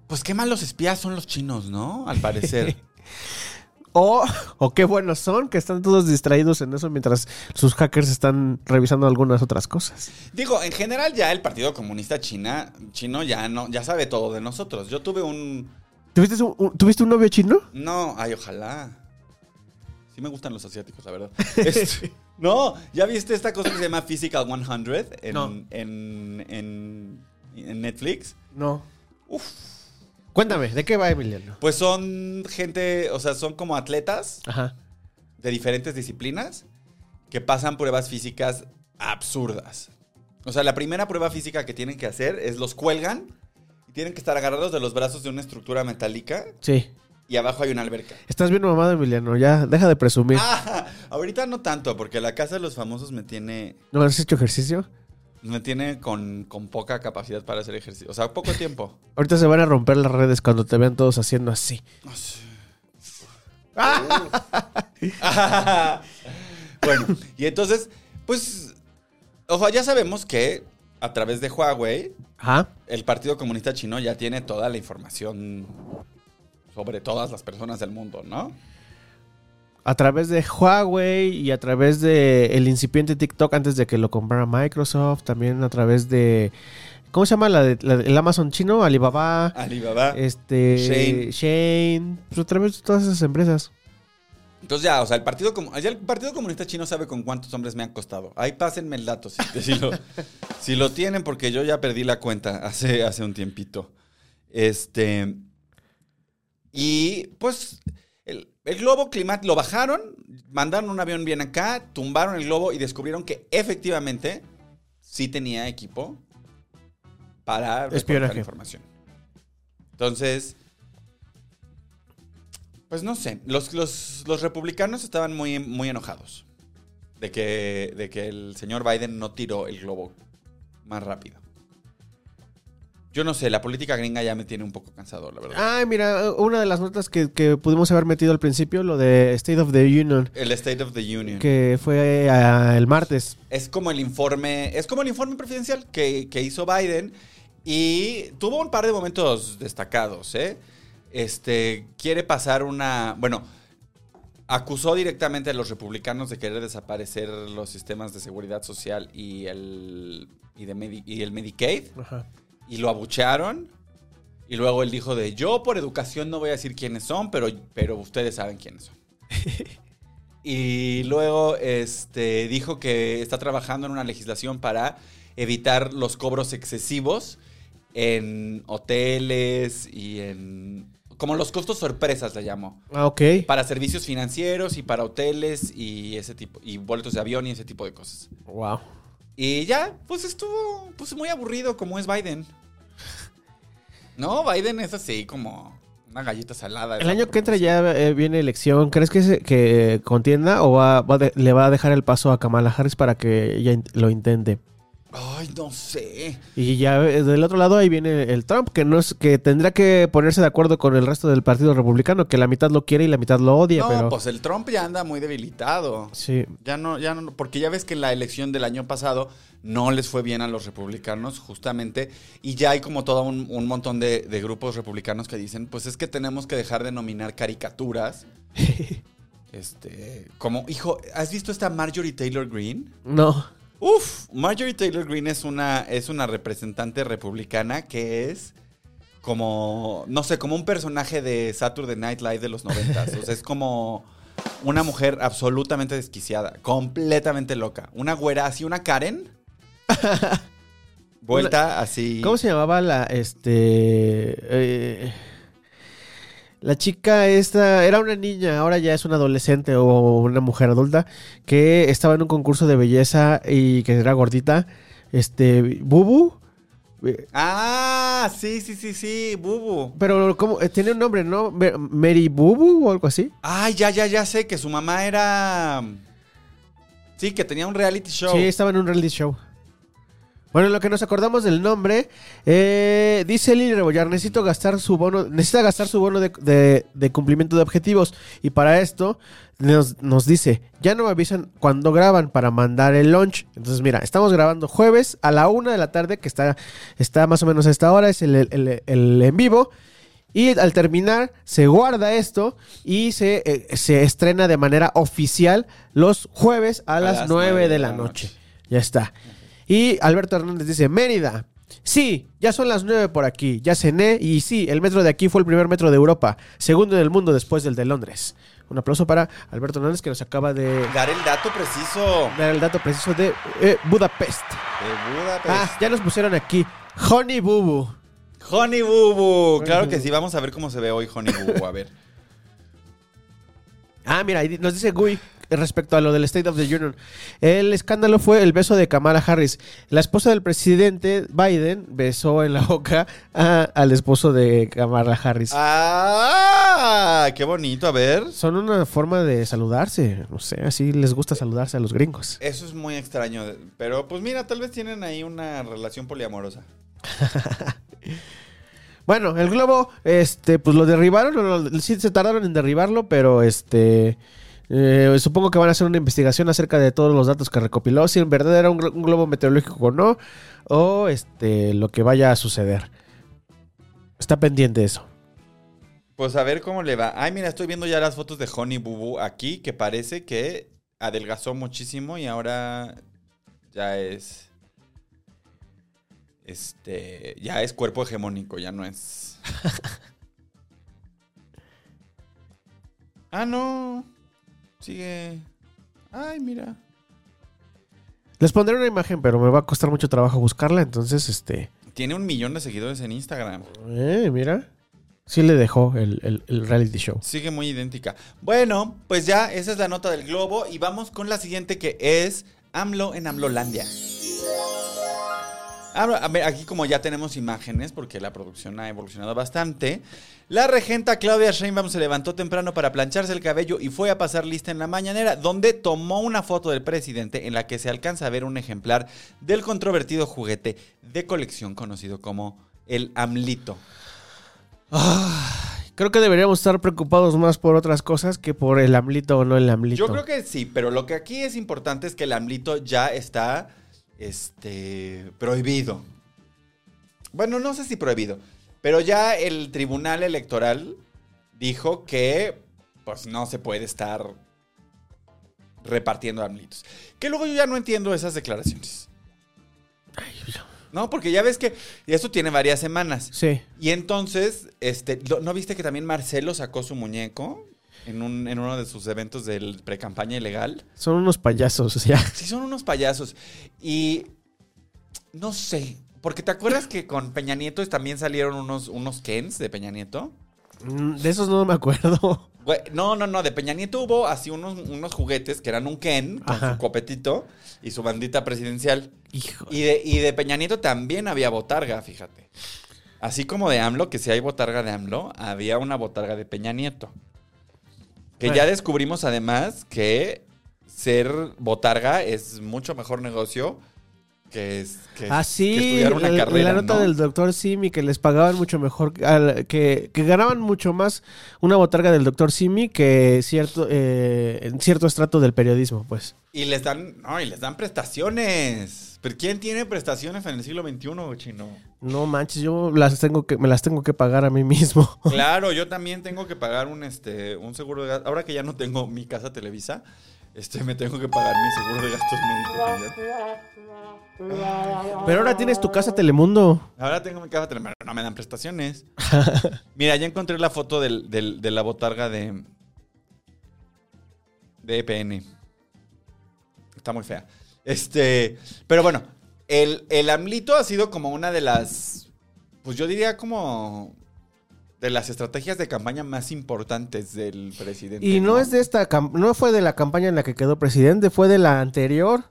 Pues qué malos espías son los chinos, ¿no? Al parecer. O, o qué buenos son, que están todos distraídos en eso mientras sus hackers están revisando algunas otras cosas. Digo, en general ya el Partido Comunista China, chino ya no, ya sabe todo de nosotros. Yo tuve un. ¿Tuviste un, un- ¿tuviste un novio chino? No, ay, ojalá. Sí me gustan los asiáticos, la verdad. Este, no, ¿ya viste esta cosa que se llama Physical 100 en, No. en, en, en Netflix? No. Cuéntame, ¿de qué va Emiliano? Pues son gente, o sea, son como atletas Ajá. de diferentes disciplinas que pasan pruebas físicas absurdas. O sea, la primera prueba física que tienen que hacer es los cuelgan y tienen que estar agarrados de los brazos de una estructura metálica Sí. y abajo hay una alberca. Estás bien mamado, Emiliano. Ya, deja de presumir. Ah, ahorita no tanto, porque la casa de los famosos me tiene. ¿No has hecho ejercicio? Me tiene con, con poca capacidad para hacer ejercicio. O sea, poco tiempo. Ahorita se van a romper las redes cuando te vean todos haciendo así. bueno, y entonces, pues, ojo, ya sabemos que a través de Huawei, Ajá. el Partido Comunista Chino ya tiene toda la información sobre todas las personas del mundo, ¿no? A través de Huawei y a través de el incipiente TikTok antes de que lo comprara Microsoft. También a través de. ¿Cómo se llama la de, la el Amazon chino? Alibaba. Alibaba. Este. Shane. Shane. Pues a través de todas esas empresas. Entonces ya, o sea, el Partido, ya el Partido Comunista Chino sabe con cuántos hombres me han costado. Ahí pásenme el dato, si, si lo, si lo tienen, porque yo ya perdí la cuenta hace, hace un tiempito. Este. Y pues el, el globo climático lo bajaron, mandaron un avión bien acá, tumbaron el globo y descubrieron que efectivamente sí tenía equipo para recolectar información. Entonces, pues no sé, los, los- los republicanos estaban muy, muy enojados de que, de que el señor Biden no tiró el globo más rápido. Yo no sé, la política gringa ya me tiene un poco cansado, la verdad. Ay, mira, una de las notas que, que pudimos haber metido al principio, lo de State of the Union, El State of the Union. que fue ah, el martes. Es como el informe, es como el informe presidencial que, que hizo Biden y tuvo un par de momentos destacados, ¿eh? Este, quiere pasar una, bueno, acusó directamente a los republicanos de querer desaparecer los sistemas de seguridad social y el, y de Medi- y el Medicaid Ajá. Y lo abuchearon. Y luego él dijo de, yo por educación no voy a decir quiénes son, pero, pero ustedes saben quiénes son. y luego este, dijo que está trabajando en una legislación para evitar los cobros excesivos en hoteles y en... Como los costos sorpresas le llamo. Ah, ok. Para servicios financieros y para hoteles y ese tipo, y boletos de avión y ese tipo de cosas. Wow. Y ya, pues estuvo pues muy aburrido como es Biden. No, Biden es así como una galleta salada. El año que entra ya eh, viene elección. ¿Crees que, se- que contienda o va, va de- le va a dejar el paso a Kamala Harris para que ella lo intente? Ay, no sé. Y ya eh, del otro lado ahí viene el Trump, que no es que tendrá que ponerse de acuerdo con el resto del Partido Republicano, que la mitad lo quiere y la mitad lo odia, No, pero pues el Trump ya anda muy debilitado. sí. Ya no, ya no, porque ya ves que en la elección del año pasado no les fue bien a los republicanos, justamente, y ya hay como todo un, un montón de, de grupos republicanos que dicen, pues es que tenemos que dejar de nominar caricaturas. este, como, hijo, ¿has visto esta Marjorie Taylor Greene? No. Uf, Marjorie Taylor Greene es una, es una representante republicana que es como, no sé, como un personaje de Saturday Night Live de los noventas. o sea, es como una mujer absolutamente desquiciada, completamente loca. Una güera así, una Karen. Vuelta así. ¿Cómo se llamaba la este eh, la chica esta era una niña, ahora ya es una adolescente o una mujer adulta que estaba en un concurso de belleza y que era gordita, este Bubu, Ah, sí, sí, sí, sí, Bubu. pero cómo Eh, tiene un nombre, ¿no? Mary Bubu o algo así. Ay, ya, ya, ya sé que su mamá era... Sí, que tenía un reality show. Sí, estaba en un reality show. Bueno, en lo que nos acordamos del nombre, eh, dice Lili Rebollar, necesito gastar su bono, necesita gastar su bono de, de- de cumplimiento de objetivos. Y para esto nos, nos dice, ya no me avisan cuando graban para mandar el launch. Entonces, mira, estamos grabando jueves a la una de la tarde, que está, está más o menos a esta hora, es el, el- el en vivo. Y al terminar, se guarda esto y se, eh, se estrena de manera oficial los jueves a, las, 9 de la noche. Ya está. Y Alberto Hernández dice, Mérida. Sí, ya son las 9 por aquí. Ya cené y sí, el metro de aquí fue el primer metro de Europa. Segundo en el mundo después del de Londres. Un aplauso para Alberto Hernández que nos acaba de Dar el dato preciso dar el dato preciso de eh, Budapest. de Budapest. Ah, ya nos pusieron aquí. Honey Bubu. Honey Bubu. Claro que sí, vamos a ver cómo se ve hoy Honey Bubu. A ver. Ah, mira, nos dice Gui respecto a lo del State of the Union. El escándalo fue el beso de Kamala Harris. La esposa del presidente Biden besó en la boca a- al esposo de Kamala Harris. ¡Ah! ¡Qué bonito! A ver. Son una forma de saludarse. No sé, así les gusta saludarse a los gringos. Eso es muy extraño. Pero pues mira, tal vez tienen ahí una relación poliamorosa. Bueno, el globo, este, pues lo derribaron, sí se tardaron en derribarlo, pero este, eh, supongo que van a hacer una investigación acerca de todos los datos que recopiló, si en verdad era un, un globo meteorológico o no, o este, lo que vaya a suceder. Está pendiente eso. Pues a ver cómo le va. Ay, mira, estoy viendo ya las fotos de Honey Boo Boo aquí, que parece que adelgazó muchísimo y ahora ya es. Este. Ya es cuerpo hegemónico, ya no es. ah, no. Sigue. Ay, mira. Les pondré una imagen, pero me va a costar mucho trabajo buscarla, entonces, este, Tiene un millón de seguidores en Instagram. eh, mira, sí le dejó el, el- el reality show. Sigue muy idéntica. Bueno, pues ya, esa es la nota del globo. Y vamos con la siguiente que es AMLO en AMLolandia. AMLO- A ver, aquí como ya tenemos imágenes, porque la producción ha evolucionado bastante, la regenta Claudia Sheinbaum se levantó temprano para plancharse el cabello y fue a pasar lista en la mañanera, donde tomó una foto del presidente en la que se alcanza a ver un ejemplar del controvertido juguete de colección conocido como el AMLito. Creo que deberíamos estar preocupados más por otras cosas que por el amlito o no el amlito. Yo creo que sí, pero lo que aquí es importante es que el AMLito ya está este, prohibido. Bueno, no sé si prohibido, pero ya el Tribunal Electoral dijo que pues no se puede estar repartiendo AMLitos. Que luego yo ya no entiendo esas declaraciones. No, porque ya ves que eso tiene varias semanas. Sí. Y entonces, este, ¿lo- ¿no viste que también Marcelo sacó su muñeco en, un, en uno de sus eventos del pre-campaña ilegal? Son unos payasos, o sea. Sí, son unos payasos. Y no sé, porque ¿te acuerdas que con Peña Nieto también salieron unos, unos Kens de Peña Nieto? Mm, De esos no me acuerdo. Güey, No, no, no, de Peña Nieto hubo así unos, unos juguetes que eran un Ken con Ajá. su copetito y su bandita presidencial. Hijo. Y de, y de Peña Nieto también había botarga, fíjate. Así como de AMLO, que si hay botarga de AMLO, había una botarga de Peña Nieto. Que Bueno. ya descubrimos además que ser botarga es mucho mejor negocio que, es, que, Ah, que estudiar una el- carrera. la nota ¿no? del doctor Simi que les pagaban mucho mejor, que, que ganaban mucho más una botarga del doctor Simi que cierto, eh, en cierto estrato del periodismo, pues. Y les dan, no, y les dan prestaciones. ¿Pero quién tiene prestaciones en el siglo XXI, chino? No manches, yo las tengo que, me las tengo que pagar a mí mismo. Claro, yo también tengo que pagar un, este, un seguro de gastos. Ahora que ya no tengo mi casa Televisa, este, me tengo que pagar mi seguro de gastos médicos. Pero ahora tienes tu casa Telemundo. Ahora tengo mi casa pero no me dan prestaciones. Mira, ya encontré la foto del- del- de la botarga de, de EPN. Está muy fea. Este, pero bueno, el, el AMLito ha sido como una de las, pues yo diría como de las estrategias de campaña más importantes del presidente. Y no es de esta, no fue de la campaña en la que quedó presidente, fue de la anterior.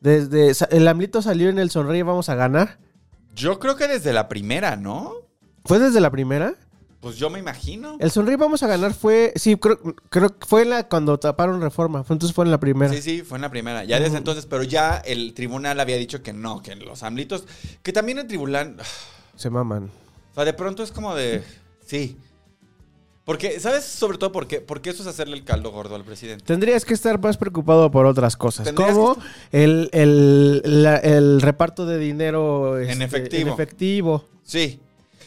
Desde el AMLito salió en el Sonríe Vamos a ganar. Yo creo que desde la primera, ¿no? ¿Fue desde la primera? Pues yo me imagino. El Sonríe Vamos a ganar fue, sí, creo, creo que fue en la cuando taparon Reforma, fue- entonces fue en la primera. Sí, sí, fue en la primera. Ya desde entonces, pero ya el tribunal había dicho que no, que los AMLitos, que también el tribunal, Se maman. o sea, de pronto es como de, sí. Porque, ¿sabes? Sobre todo porque, porque eso es hacerle el caldo gordo al presidente. Tendrías que estar más preocupado por otras cosas, como el, el, la- el reparto de dinero En este, efectivo. en efectivo. Sí.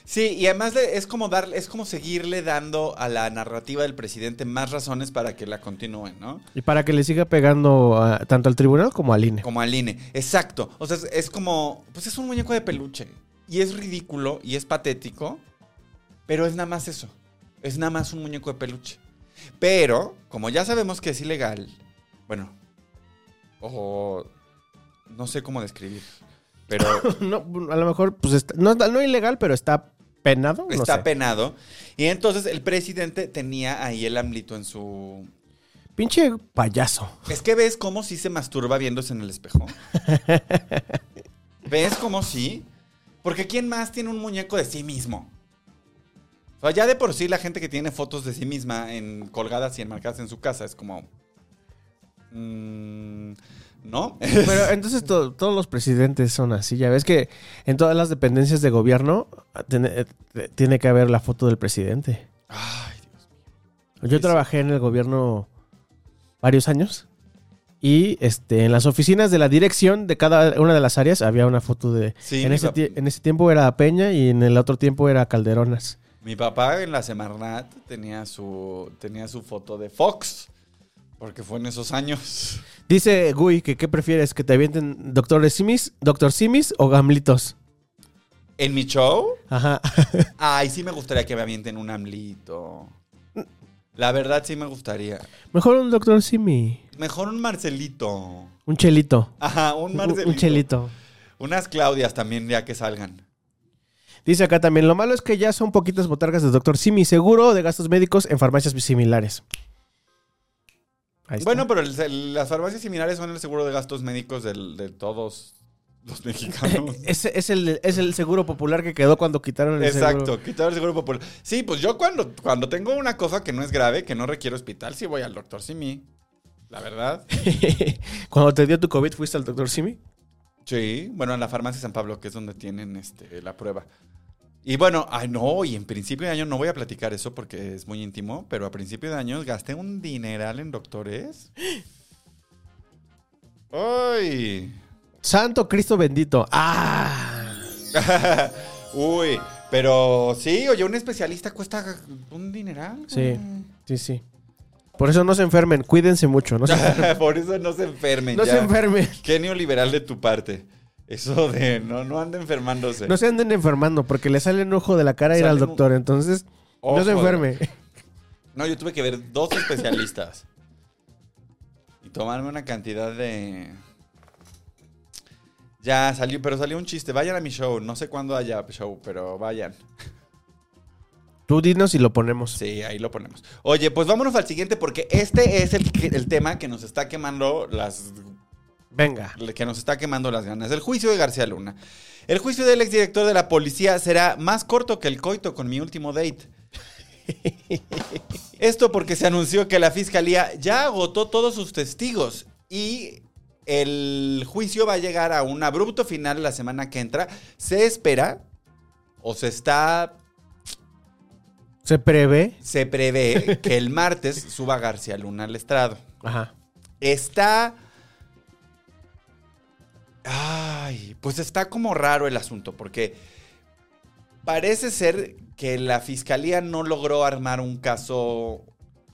Sí, y además es como darle, es como seguirle dando a la narrativa del presidente más razones para que la continúen, ¿no? Y para que le siga pegando a- tanto al tribunal como al INE. Como al INE. Exacto. O sea, es, es como, pues es un muñeco de peluche. Y es ridículo y es patético, pero es nada más eso. Es nada más un muñeco de peluche. Pero, como ya sabemos que es ilegal, bueno, o no sé cómo describir, pero No, a lo mejor, pues está- no, no ilegal, pero está penado. no está sé. penado. Y entonces el presidente tenía ahí el amlito en su... Pinche payaso. Es que ves cómo sí se masturba viéndose en el espejo. ¿Ves cómo sí? Porque ¿quién más tiene un muñeco de sí mismo? O sea, ya de por sí la gente que tiene fotos de sí misma en colgadas y enmarcadas en su casa es como... mm, ¿No? Pero entonces to- todos los presidentes son así. Ya ves que en todas las dependencias de gobierno tiene, eh, tiene que haber la foto del presidente. Ay, Yo trabajé en el gobierno varios años y este en las oficinas de la dirección de cada una de las áreas había una foto de... Sí, en, ese en ese tiempo era Peña y en el otro tiempo era Calderonas. Mi papá en la Semarnat tenía su, tenía su foto de Fox. Porque fue en esos años. Dice Gui que qué prefieres, que te avienten Doctor Simis, Doctor Simis o Gamlitos. En mi show, Ajá. ay, sí me gustaría que me avienten un amlito. La verdad sí me gustaría. Mejor un Doctor Simi. Mejor un Marcelito. Un chelito. Ajá, un Marcelito. Un chelito. Unas Claudias también ya que salgan. Dice acá también, lo malo es que ya son poquitas botargas de Doctor Simi, seguro de gastos médicos en farmacias similares. Ahí está. Bueno, pero el- el- las farmacias similares son el seguro de gastos médicos del- de todos los mexicanos. es, es el, es el seguro popular que quedó cuando quitaron el Exacto, seguro. quitar el seguro popular. Sí, pues yo cuando, cuando tengo una cosa que no es grave, que no requiero hospital, sí voy al doctor Simi. La verdad. cuando te dio tu COVID, ¿fuiste al Doctor Simi? Sí, bueno, en la farmacia San Pablo, que es donde tienen este, la prueba. Y bueno, ay no, y en principio de año no voy a platicar eso porque es muy íntimo, pero a principio de año gasté un dineral en doctores. ¡Ay! Santo Cristo bendito. ¡Ah! Uy, pero sí, oye, un especialista cuesta un dineral. Sí, sí, sí. Por eso no se enfermen, cuídense mucho. No se, enfermen. Por eso no se enfermen. no ya. se enfermen. Qué neoliberal de tu parte. Eso de no, no ande enfermándose. No se anden enfermando porque le sale un ojo de la cara ir al un- doctor. Entonces, Ojo no se enferme. No, yo tuve que ver dos especialistas. y tomarme una cantidad de. Ya salió, pero salió un chiste. Vayan a mi show. No sé cuándo haya show, pero vayan. Tú dinos y lo ponemos. Sí, ahí lo ponemos. Oye, pues vámonos al siguiente porque este es el, el tema que nos está quemando las Venga. que nos está quemando las ganas. El juicio de García Luna. El juicio del exdirector de la policía será más corto que el coito con mi último date. Esto porque se anunció que la fiscalía ya agotó todos sus testigos y el juicio va a llegar a un abrupto final la semana que entra. Se espera o se está Se prevé. se prevé que el martes suba García Luna al estrado. Ajá. Está. Ay, pues está como raro el asunto, porque parece ser que la fiscalía no logró armar un caso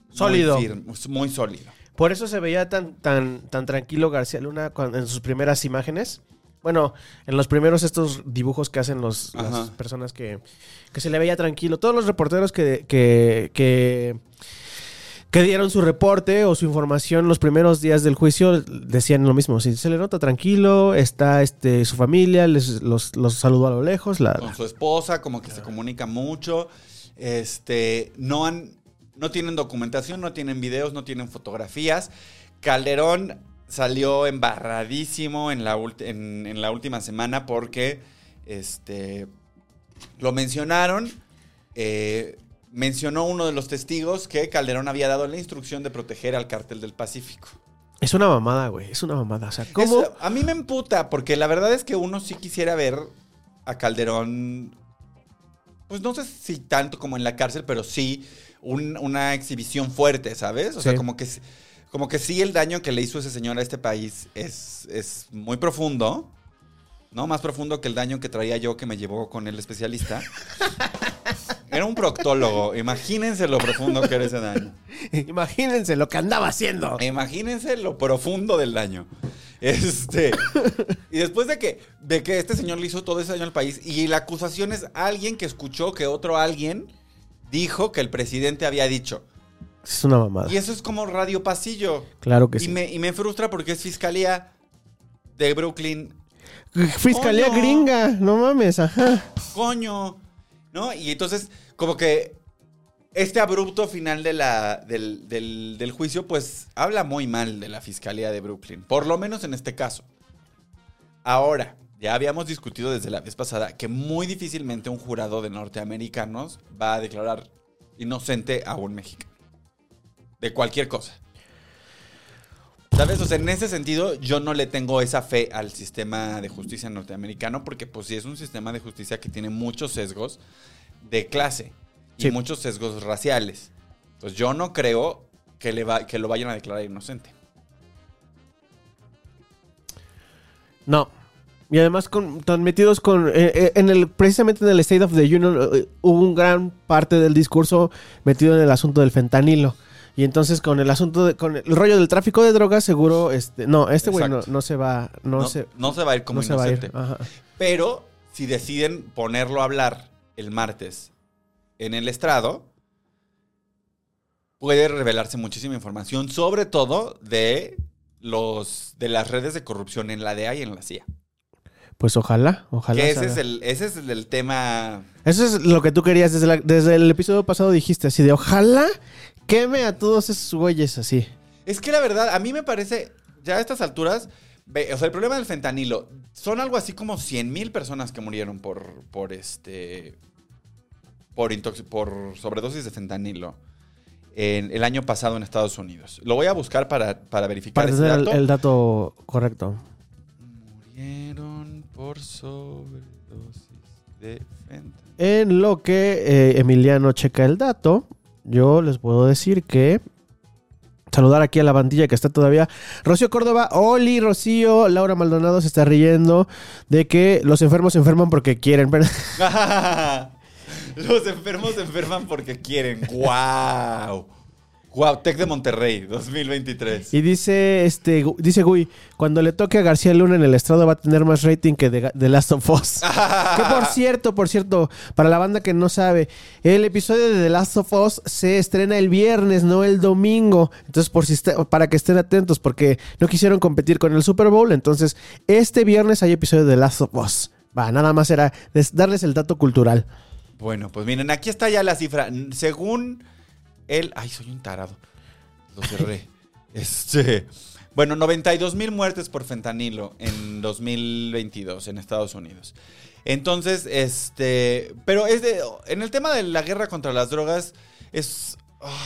muy Sólido. firme, muy sólido. Por eso se veía tan, tan, tan tranquilo García Luna en sus primeras imágenes. Bueno, en los primeros estos dibujos que hacen los, las personas que, que se le veía tranquilo. Todos los reporteros que, que, que, que dieron su reporte o su información los primeros días del juicio decían lo mismo. Si se le nota tranquilo, está este, su familia, les, los, los saludó a lo lejos. Con su esposa, como que se comunica mucho. Este, no han, no tienen documentación, no tienen videos, no tienen fotografías. Calderón salió embarradísimo en la, en, en la última semana porque este, lo mencionaron. eh, mencionó uno de los testigos que Calderón había dado la instrucción de proteger al cártel del Pacífico. Es una mamada, güey. Es una mamada. O sea, ¿cómo? Es- a mí me emputa, porque la verdad es que uno sí quisiera ver a Calderón. Pues no sé si tanto como en la cárcel, pero sí un- una exhibición fuerte, ¿sabes? O sea, como que, como que sí el daño que le hizo ese señor a este país es, es muy profundo. ¿No? Más profundo que el daño que traía yo que me llevó con el especialista. Era un proctólogo. Imagínense lo profundo que era ese daño. Imagínense lo que andaba haciendo. Imagínense lo profundo del daño. Este. Y después de que, de que este señor le hizo todo ese daño al país, y la acusación es alguien que escuchó que otro alguien dijo que el presidente había dicho. Es una mamada. Y eso es como radio pasillo. Claro que Y sí. me, y me frustra porque es fiscalía de Brooklyn. Fiscalía Coño. gringa, no mames, ajá. Coño. ¿No? Y entonces, como que este abrupto final de la, del, del- del juicio, pues habla muy mal de la Fiscalía de Brooklyn, por lo menos en este caso. Ahora, ya habíamos discutido desde la vez pasada que muy difícilmente un jurado de norteamericanos va a declarar inocente a un mexicano. De cualquier cosa. ¿Sabes? O sea, en ese sentido, yo no le tengo esa fe al sistema de justicia norteamericano porque, pues, sí es un sistema de justicia que tiene muchos sesgos de clase y Sí. muchos sesgos raciales. Pues yo no creo que, le va, que lo vayan a declarar inocente. No. Y además con, tan metidos con eh, eh, en el precisamente en el State of the Union eh, hubo un gran parte del discurso metido en el asunto del fentanilo. Y entonces con el asunto de, con el rollo del tráfico de drogas seguro este no, este güey no, no se va no, No, se no se va a ir como no se va a ir. inocente. Pero si deciden ponerlo a hablar el martes en el estrado, puede revelarse muchísima información, sobre todo de los de las redes de corrupción en la DEA y en la CIA. Pues ojalá, ojalá. Que se ese es, el, ese es el tema. Eso es lo que tú querías desde, la- desde el episodio pasado dijiste así de ojalá queme a todos esos güeyes así. Es que la verdad, a mí me parece, ya a estas alturas, o sea, el problema del fentanilo, son algo así como 100 mil personas que murieron por, por este, por, por sobredosis de fentanilo en, el año pasado en Estados Unidos. Lo voy a buscar para, para verificar Para ese el, dato. el dato correcto. Murieron por sobredosis de fentanilo. En lo que eh, Emiliano checa el dato, yo les puedo decir que saludar aquí a la bandilla que está todavía. Rocío Córdoba, Oli, Rocío, Laura Maldonado se está riendo de que los enfermos se enferman porque quieren. Los enfermos se enferman porque quieren. ¡Wow! ¡Wow! Tec de Monterrey, 2023. Y dice este dice Gui, cuando le toque a García Luna en el estrado va a tener más rating que de, de Last of Us. que por cierto, por cierto, para la banda que no sabe, el episodio de The Last of Us se estrena el viernes, no el domingo. Entonces, por si está- para que estén atentos, porque no quisieron competir con el Super Bowl. Entonces, este viernes hay episodio de The Last of Us. Va, nada más era darles el dato cultural. Bueno, pues miren, aquí está ya la cifra. Según el. Ay, soy un tarado. Lo cerré. este. Bueno, 92 mil muertes por fentanilo en 2022 en Estados Unidos. Entonces, este. Pero es de. En el tema de la guerra contra las drogas, es. ay.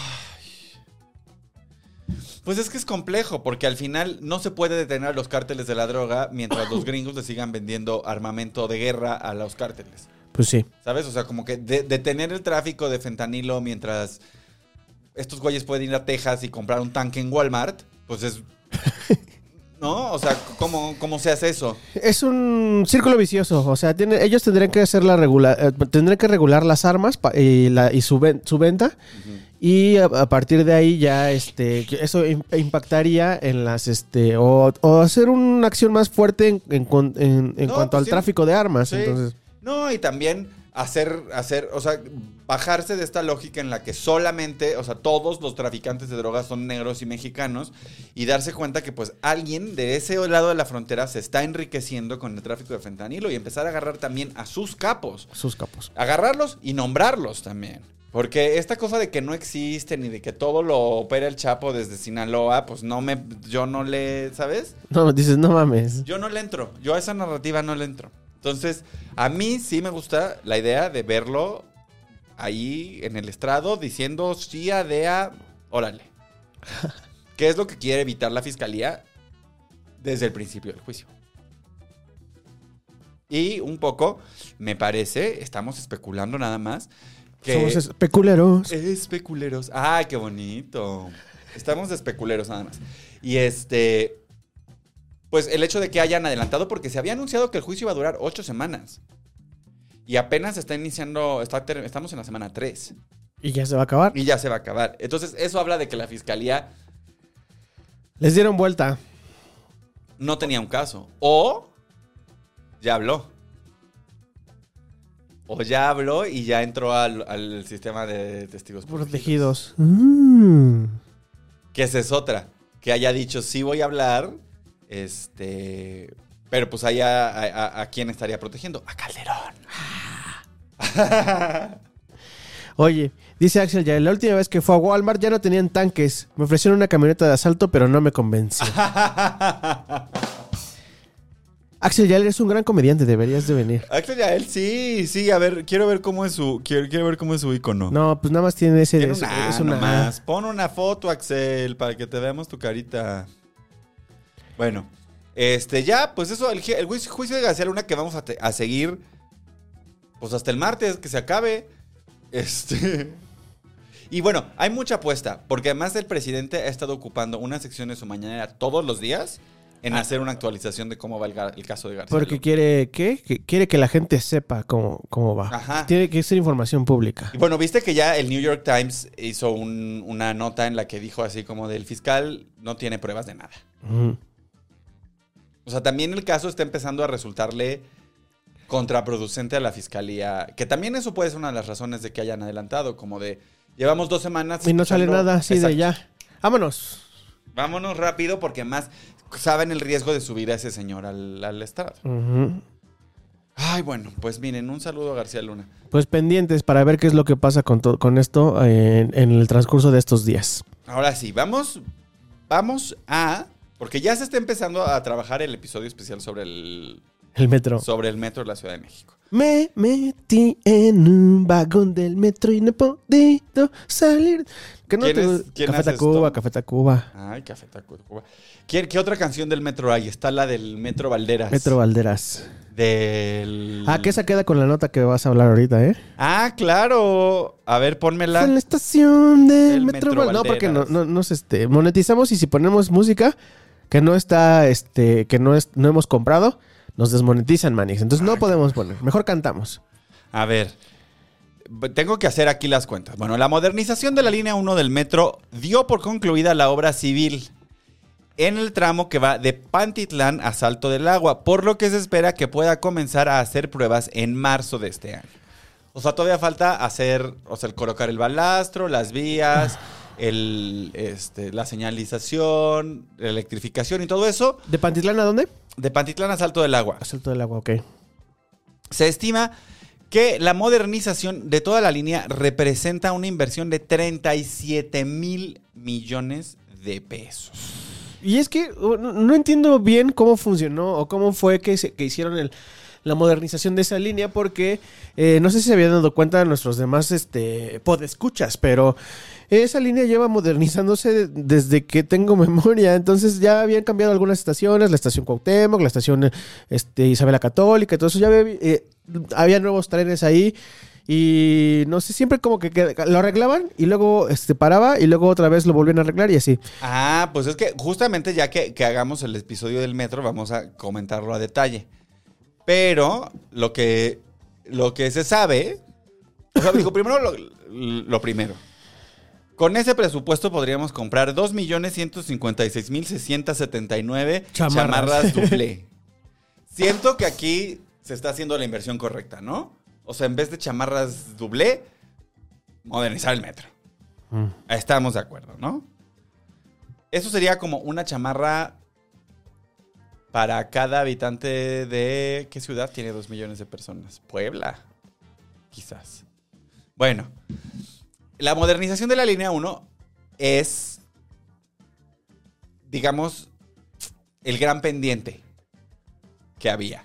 Pues es que es complejo, porque al final no se puede detener a los cárteles de la droga mientras los gringos le sigan vendiendo armamento de guerra a los cárteles. Pues sí. ¿Sabes? O sea, como que de- detener el tráfico de fentanilo mientras estos güeyes pueden ir a Texas y comprar un tanque en Walmart, pues es... ¿No? O sea, ¿cómo, cómo se hace eso? Es un círculo vicioso, o sea, tiene- ellos tendrían que hacer la regula- eh, tendrían que regular las armas pa- y, la- y su, ven- su venta y a, a partir de ahí ya este eso im- impactaría en las este o, o hacer una acción más fuerte en, en cuan- en- en No, cuanto pues al sí. tráfico de armas, Sí. entonces No, y también hacer, hacer, o sea, bajarse de esta lógica en la que solamente, o sea, todos los traficantes de drogas son negros y mexicanos y darse cuenta que pues alguien de ese lado de la frontera se está enriqueciendo con el tráfico de fentanilo y empezar a agarrar también a sus capos. sus capos. agarrarlos y nombrarlos también. Porque esta cosa de que no existen y de que todo lo opera el Chapo desde Sinaloa, pues no me, yo no le, ¿sabes? No, dices, no mames. Yo no le entro, yo a esa narrativa no le entro. Entonces, a mí sí me gusta la idea de verlo ahí en el estrado diciendo sí a DEA, órale. ¿Qué es lo que quiere evitar la fiscalía desde el principio del juicio? Y un poco, me parece, estamos especulando nada más, que... Somos especuleros. Especuleros. ¡Ay, qué bonito! Estamos especuleros nada más. Y este. Pues el hecho de que hayan adelantado, porque se había anunciado que el juicio iba a durar ocho semanas. Y apenas está iniciando. está estamos en la semana 3. Y ya se va a acabar. Y ya se va a acabar. Entonces, eso habla de que la fiscalía Les dieron vuelta. no tenía un caso. O ya habló. O ya habló y ya entró al, al sistema de testigos Protegidos. Mm. Que esa es otra. Que haya dicho, sí voy a hablar. Este. Pero pues ahí a, a- a quién estaría protegiendo. A Calderón. Oye, dice Axel ya, la última vez que fue a Walmart ya no tenían tanques. Me ofrecieron una camioneta de asalto, pero no me convenció. Axel Yael es un gran comediante, deberías de venir. Axel Yael, sí, sí, a ver, quiero ver cómo es su, quiero, quiero ver cómo es su icono. No, pues nada más tiene ese... Es, una, es una- nomás. Pon una foto, Axel, para que te veamos tu carita. Bueno, este, ya, pues eso, el, el juicio, de García Luna que vamos a, te- a seguir, pues hasta el martes, que se acabe. Este. Y bueno, hay mucha apuesta, porque además el presidente ha estado ocupando una sección de su mañanera todos los días en hacer una actualización de cómo va el, caso de García Ah. Porque Luna. quiere, ¿qué? Que quiere que la gente sepa cómo, cómo va. Ajá. Tiene que ser información pública. Y bueno, viste que ya el New York Times hizo un- una nota en la que dijo así como del fiscal no tiene pruebas de nada. Ujú. O sea, también el caso está empezando a resultarle contraproducente a la fiscalía, que también eso puede ser una de las razones de que hayan adelantado, como de llevamos dos semanas. Y no sale nada así de ya. Vámonos. Vámonos rápido porque más saben el riesgo de subir a ese señor al, al estrado. Ay, bueno, pues miren, un saludo a García Luna. Pues pendientes para ver qué es lo que pasa con, con esto en, en el transcurso de estos días. Ahora sí, vamos, vamos a, porque ya se está empezando a trabajar el episodio especial sobre el, El metro. sobre el metro de la Ciudad de México. Me metí en un vagón del metro y no he podido salir. ¿Qué no ¿Quién te- es- quién Café hace Tacuba, esto? Café Tacuba. Ay, Café Tacuba. ¿Qué, ¿Qué otra canción del metro hay? Está la del Metro Valderas. Metro Valderas. Del... Ah, que esa queda con la nota que vas a hablar ahorita, ¿eh? Ah, claro. A ver, pónmela. En la estación del Metro, Metro Val- No, porque no, Valderas. no, nos este, monetizamos y si ponemos música que no está, este, que no es, no hemos comprado, nos desmonetizan, Manix. Entonces no podemos poner. Mejor cantamos. A ver. Tengo que hacer aquí las cuentas. Bueno, la modernización de la línea 1 del metro dio por concluida la obra civil en el tramo que va de Pantitlán a Salto del Agua, por lo que se espera que pueda comenzar a hacer pruebas en marzo de este año. O sea, todavía falta hacer, o sea, colocar el balastro, las vías, el, este, la señalización, la electrificación y todo eso ¿De Pantitlán a dónde? de Pantitlán a Salto del Agua. A Salto del Agua, ok. Se estima que la modernización de toda la línea representa una inversión de 37 mil millones de pesos. Y es que no no entiendo bien cómo funcionó o cómo fue que, se- que hicieron el- la modernización de esa línea, porque eh, no sé si se habían dado cuenta nuestros demás este, podescuchas, pero esa línea lleva modernizándose de- desde que tengo memoria. Entonces ya habían cambiado algunas estaciones, la estación Cuauhtémoc, la estación este, Isabela Católica, entonces ya había, eh, había nuevos trenes ahí. Y no sé, siempre como que lo arreglaban y luego este, paraba y luego otra vez lo volvían a arreglar y así. Ah, pues es que justamente ya que, hagamos el episodio del metro, vamos a comentarlo a detalle. Pero lo que, lo que se sabe, digo, primero lo primero. Con ese presupuesto podríamos comprar 2.156.679 Chamarras. chamarras duple. Siento que aquí se está haciendo la inversión correcta, ¿no? O sea, en vez de chamarras duble, modernizar el metro. Estamos de acuerdo, ¿no? Eso sería como una chamarra para cada habitante de... ¿Qué ciudad tiene dos millones de personas? Puebla, quizás. Bueno, la modernización de la línea 1 es, digamos, el gran pendiente que había.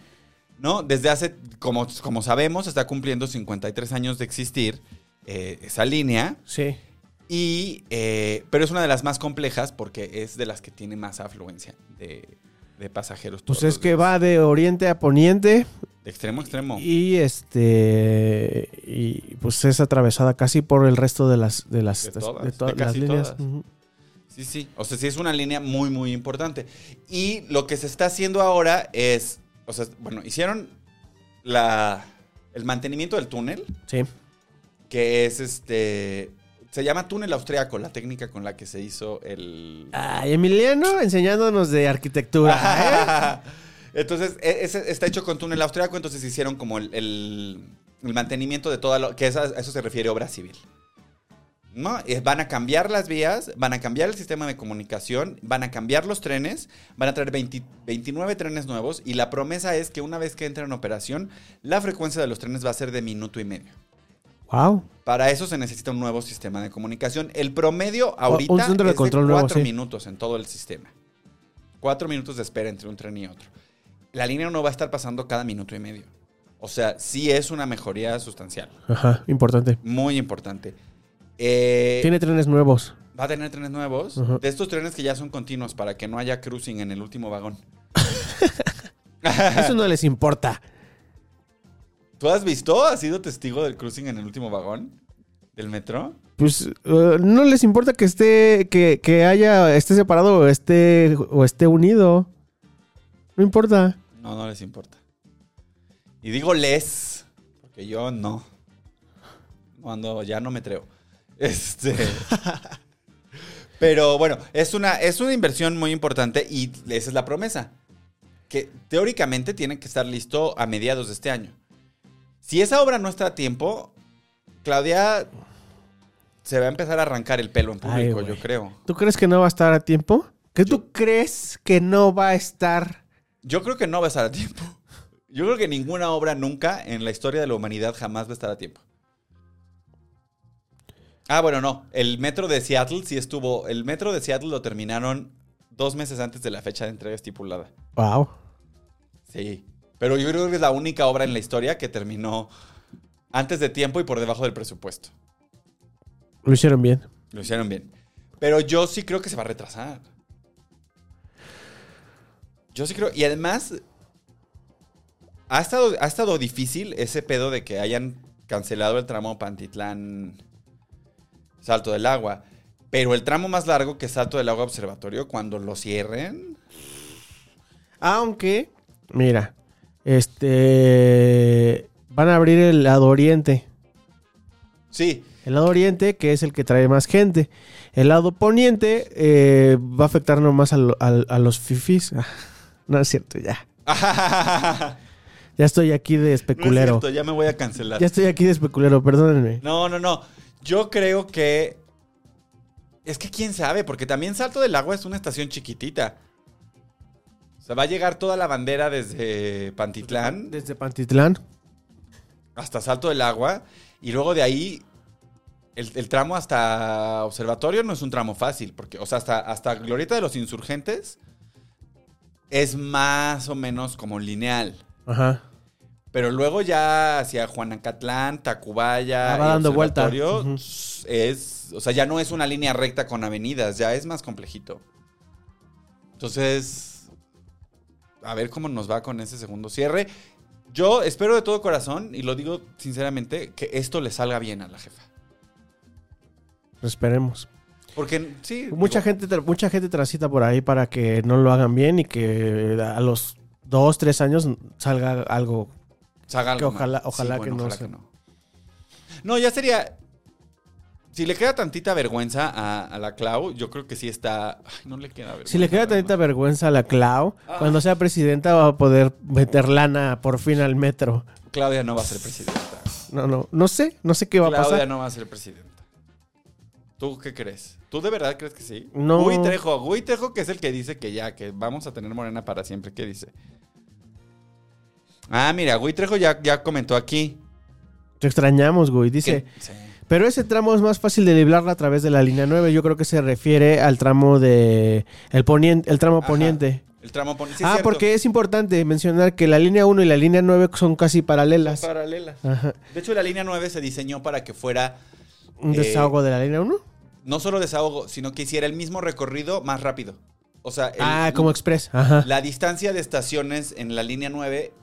¿No? Desde hace, como, como sabemos, está cumpliendo 53 años de existir eh, esa línea. Sí. Y, eh, pero es una de las más complejas porque es de las que tiene más afluencia de, de pasajeros. Pues es que días. va de oriente a poniente extremo extremo. y este y pues es atravesada casi por el resto de las de las De todas, de todas de las líneas. todas. Sí, sí. O sea, sí es una línea muy, muy importante. Y lo que se está haciendo ahora es, o sea, bueno, hicieron la, el mantenimiento del túnel, Sí. que es este, se llama túnel austriaco, la técnica con la que se hizo el... Ay, Emiliano enseñándonos de arquitectura. ¿eh? Entonces, e- ese está hecho con túnel austriaco, entonces hicieron como el, el- el mantenimiento de toda lo... que a eso se refiere obra civil. ¿No? Van a cambiar las vías, van a cambiar el sistema de comunicación, van a cambiar los trenes, van a traer 20 29 trenes nuevos y la promesa es que una vez que entren en operación, la frecuencia de los trenes va a ser de minuto y medio. Wow. Para eso se necesita un nuevo sistema de comunicación. El promedio ahorita un centro de es control de nuevo, cuatro sí. minutos en todo el sistema. Cuatro minutos de espera entre un tren y otro. La línea no va a estar pasando cada minuto y medio. O sea, sí es una mejoría sustancial. Ajá, importante. Muy importante. Eh, Tiene trenes nuevos. Va a tener trenes nuevos. De estos trenes que ya son continuos para que no haya cruising en el último vagón. Eso no les importa. ¿Tú has visto? ¿Has sido testigo del cruising en el último vagón? ¿Del metro? Pues eh, no les importa que esté, que, que haya, esté separado o esté, o esté unido. No importa. No, no les importa. Y digo les, porque yo no. Cuando ya no me treo. Este. Pero bueno, es una, es una inversión muy importante y esa es la promesa. Que teóricamente tiene que estar listo a mediados de este año. Si esa obra no está a tiempo, Claudia se va a empezar a arrancar el pelo en público, yo creo. ¿Tú crees que no va a estar a tiempo? ¿Qué tú crees que no va a estar? Yo creo que no va a estar a tiempo. Yo creo que ninguna obra nunca en la historia de la humanidad jamás va a estar a tiempo. Ah, bueno, no. El metro de Seattle sí estuvo. El metro de Seattle lo terminaron dos meses antes de la fecha de entrega estipulada. Wow. Sí. Pero yo creo que es la única obra en la historia que terminó antes de tiempo y por debajo del presupuesto. Lo hicieron bien. Lo hicieron bien. Pero yo sí creo que se va a retrasar. Yo sí creo. Y además. Ha estado, ha estado difícil ese pedo de que hayan cancelado el tramo Pantitlán Salto del Agua. Pero el tramo más largo que es Salto del Agua Observatorio, cuando lo cierren. Aunque, mira, este, van a abrir el lado oriente. Sí, El lado oriente, que es el que trae más gente. El lado poniente eh, va a afectar nomás a, lo- a- a los fifis. No es cierto, ya. Ya estoy aquí de No es especulero. cierto, ya me voy a cancelar. ya estoy aquí de especulero, perdónenme. No, no, no. Yo creo que. Es que quién sabe, porque también Salto del Agua es una estación chiquitita. O sea, va a llegar toda la bandera desde Pantitlán Desde Pantitlán. hasta Salto del Agua. Y luego de ahí, el, el tramo hasta Observatorio no es un tramo fácil. Porque, o sea, hasta, hasta Glorieta de los Insurgentes es más o menos como lineal. Ajá. Pero luego ya hacia Juanacatlán, Tacubaya, Ah, va dando vuelta. Es, o sea, ya no es una línea recta con avenidas, ya es más complejito. Entonces, a ver cómo nos va con ese segundo cierre. Yo espero de todo corazón, y lo digo sinceramente, que esto le salga bien a la jefa. Esperemos. Porque sí, Mucha digo, gente, mucha gente transita por ahí para que no lo hagan bien y que a los dos, tres años salga algo. salga algo que ojalá- ojalá que no sea. no. No, ya sería. Si le queda tantita vergüenza a, a la Clau, yo creo que sí está. Ay, no le queda vergüenza. Si le queda tantita vergüenza a la Clau, cuando sea presidenta va a poder meter lana por fin al metro. Claudia no va a ser presidenta. No, no, no sé, no sé qué va a Claudia pasar. no va a ser presidenta. ¿Tú qué crees? ¿Tú de verdad crees que sí? No. Gui Trejo, Gui Trejo que es el que dice que ya, que vamos a tener Morena para siempre. ¿Qué dice? Ah, mira, Gui Trejo ya, ya comentó aquí. Te extrañamos, güey. Dice, sí. pero ese tramo es más fácil de liblarla a través de la línea 9. Yo creo que se refiere al tramo de el poniente, el tramo Ajá. poniente. El tramo pon- sí, es ah, cierto. porque es importante mencionar que la línea 1 y la línea 9 son casi paralelas. Paralela. Ajá. De hecho, la línea 9 se diseñó para que fuera Un Eh, desahogo de la línea 1. No solo desahogo, sino que hiciera el mismo recorrido más rápido. O sea, el- Ah, como express. Ajá. la distancia de estaciones en la línea 9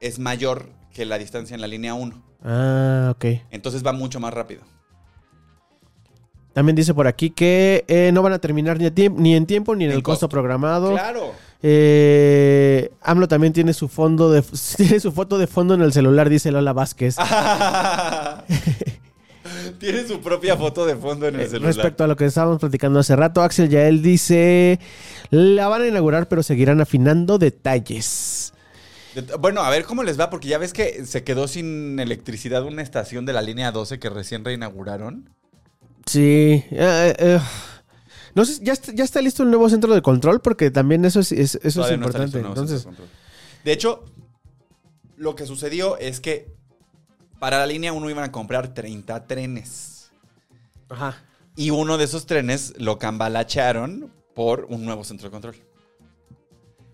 es mayor que la distancia en la línea 1. Ah, ok. Entonces va mucho más rápido. También dice por aquí que eh, no van a terminar ni, a tiemp- ni en tiempo ni en, el costo, costo. programado. Claro. Eh, AMLO también tiene su fondo de tiene su foto de fondo en el celular, dice Lola Vázquez. Tiene su propia foto de fondo en el Eh, celular. Respecto a lo que estábamos platicando hace rato, Axel Yael dice: La van a inaugurar, pero seguirán afinando detalles. De- Bueno, a ver cómo les va, porque ya ves que se quedó sin electricidad una estación de la línea 12 que recién reinauguraron. Sí. eh, eh, no sé, ya está, ya está listo el nuevo centro de control, porque también eso es, es- eso es Todavía importante. Entonces, de hecho, lo que sucedió es que Para la línea 1 iban a comprar 30 trenes. Ajá. Y uno de esos trenes lo cambalacharon por un nuevo centro de control.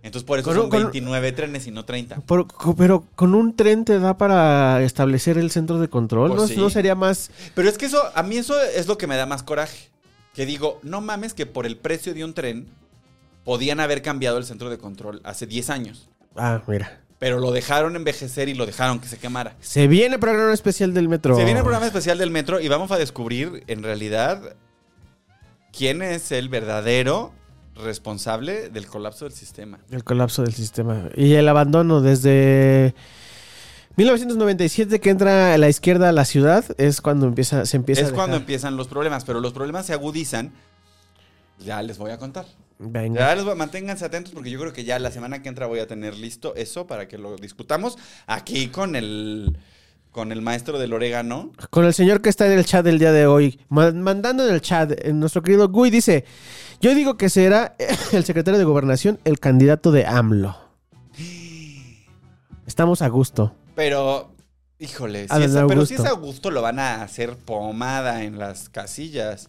Entonces por eso Con son un- con- 29 trenes y no 30. Pero, co- pero con un tren te da para establecer el centro de control. Pues ¿No, sí. no sería más. Pero es que eso, a mí eso es lo que me da más coraje. Que digo, no mames que por el precio de un tren podían haber cambiado el centro de control hace 10 años. Ah, mira. Pero lo dejaron envejecer y lo dejaron que se quemara. Se viene programa especial del metro. Se viene el programa especial del metro y vamos a descubrir en realidad quién es el verdadero responsable del colapso del sistema. El colapso del sistema. Y el abandono desde 1997 que entra la izquierda a la ciudad es cuando empieza, se empieza es a cuando empiezan los problemas, pero los problemas se agudizan. Ya les voy a contar. Venga. Ya les voy, manténganse atentos porque yo creo que ya la semana que entra voy a tener listo eso para que lo discutamos aquí con el con el maestro del orégano. Con el señor que está en el chat del día de hoy, ma- mandando en el chat, eh, nuestro querido Gui dice, yo digo que será el secretario de gobernación el candidato de AMLO. Estamos a gusto. Pero, híjole, si Adán es, pero si es Augusto lo van a hacer pomada en las casillas.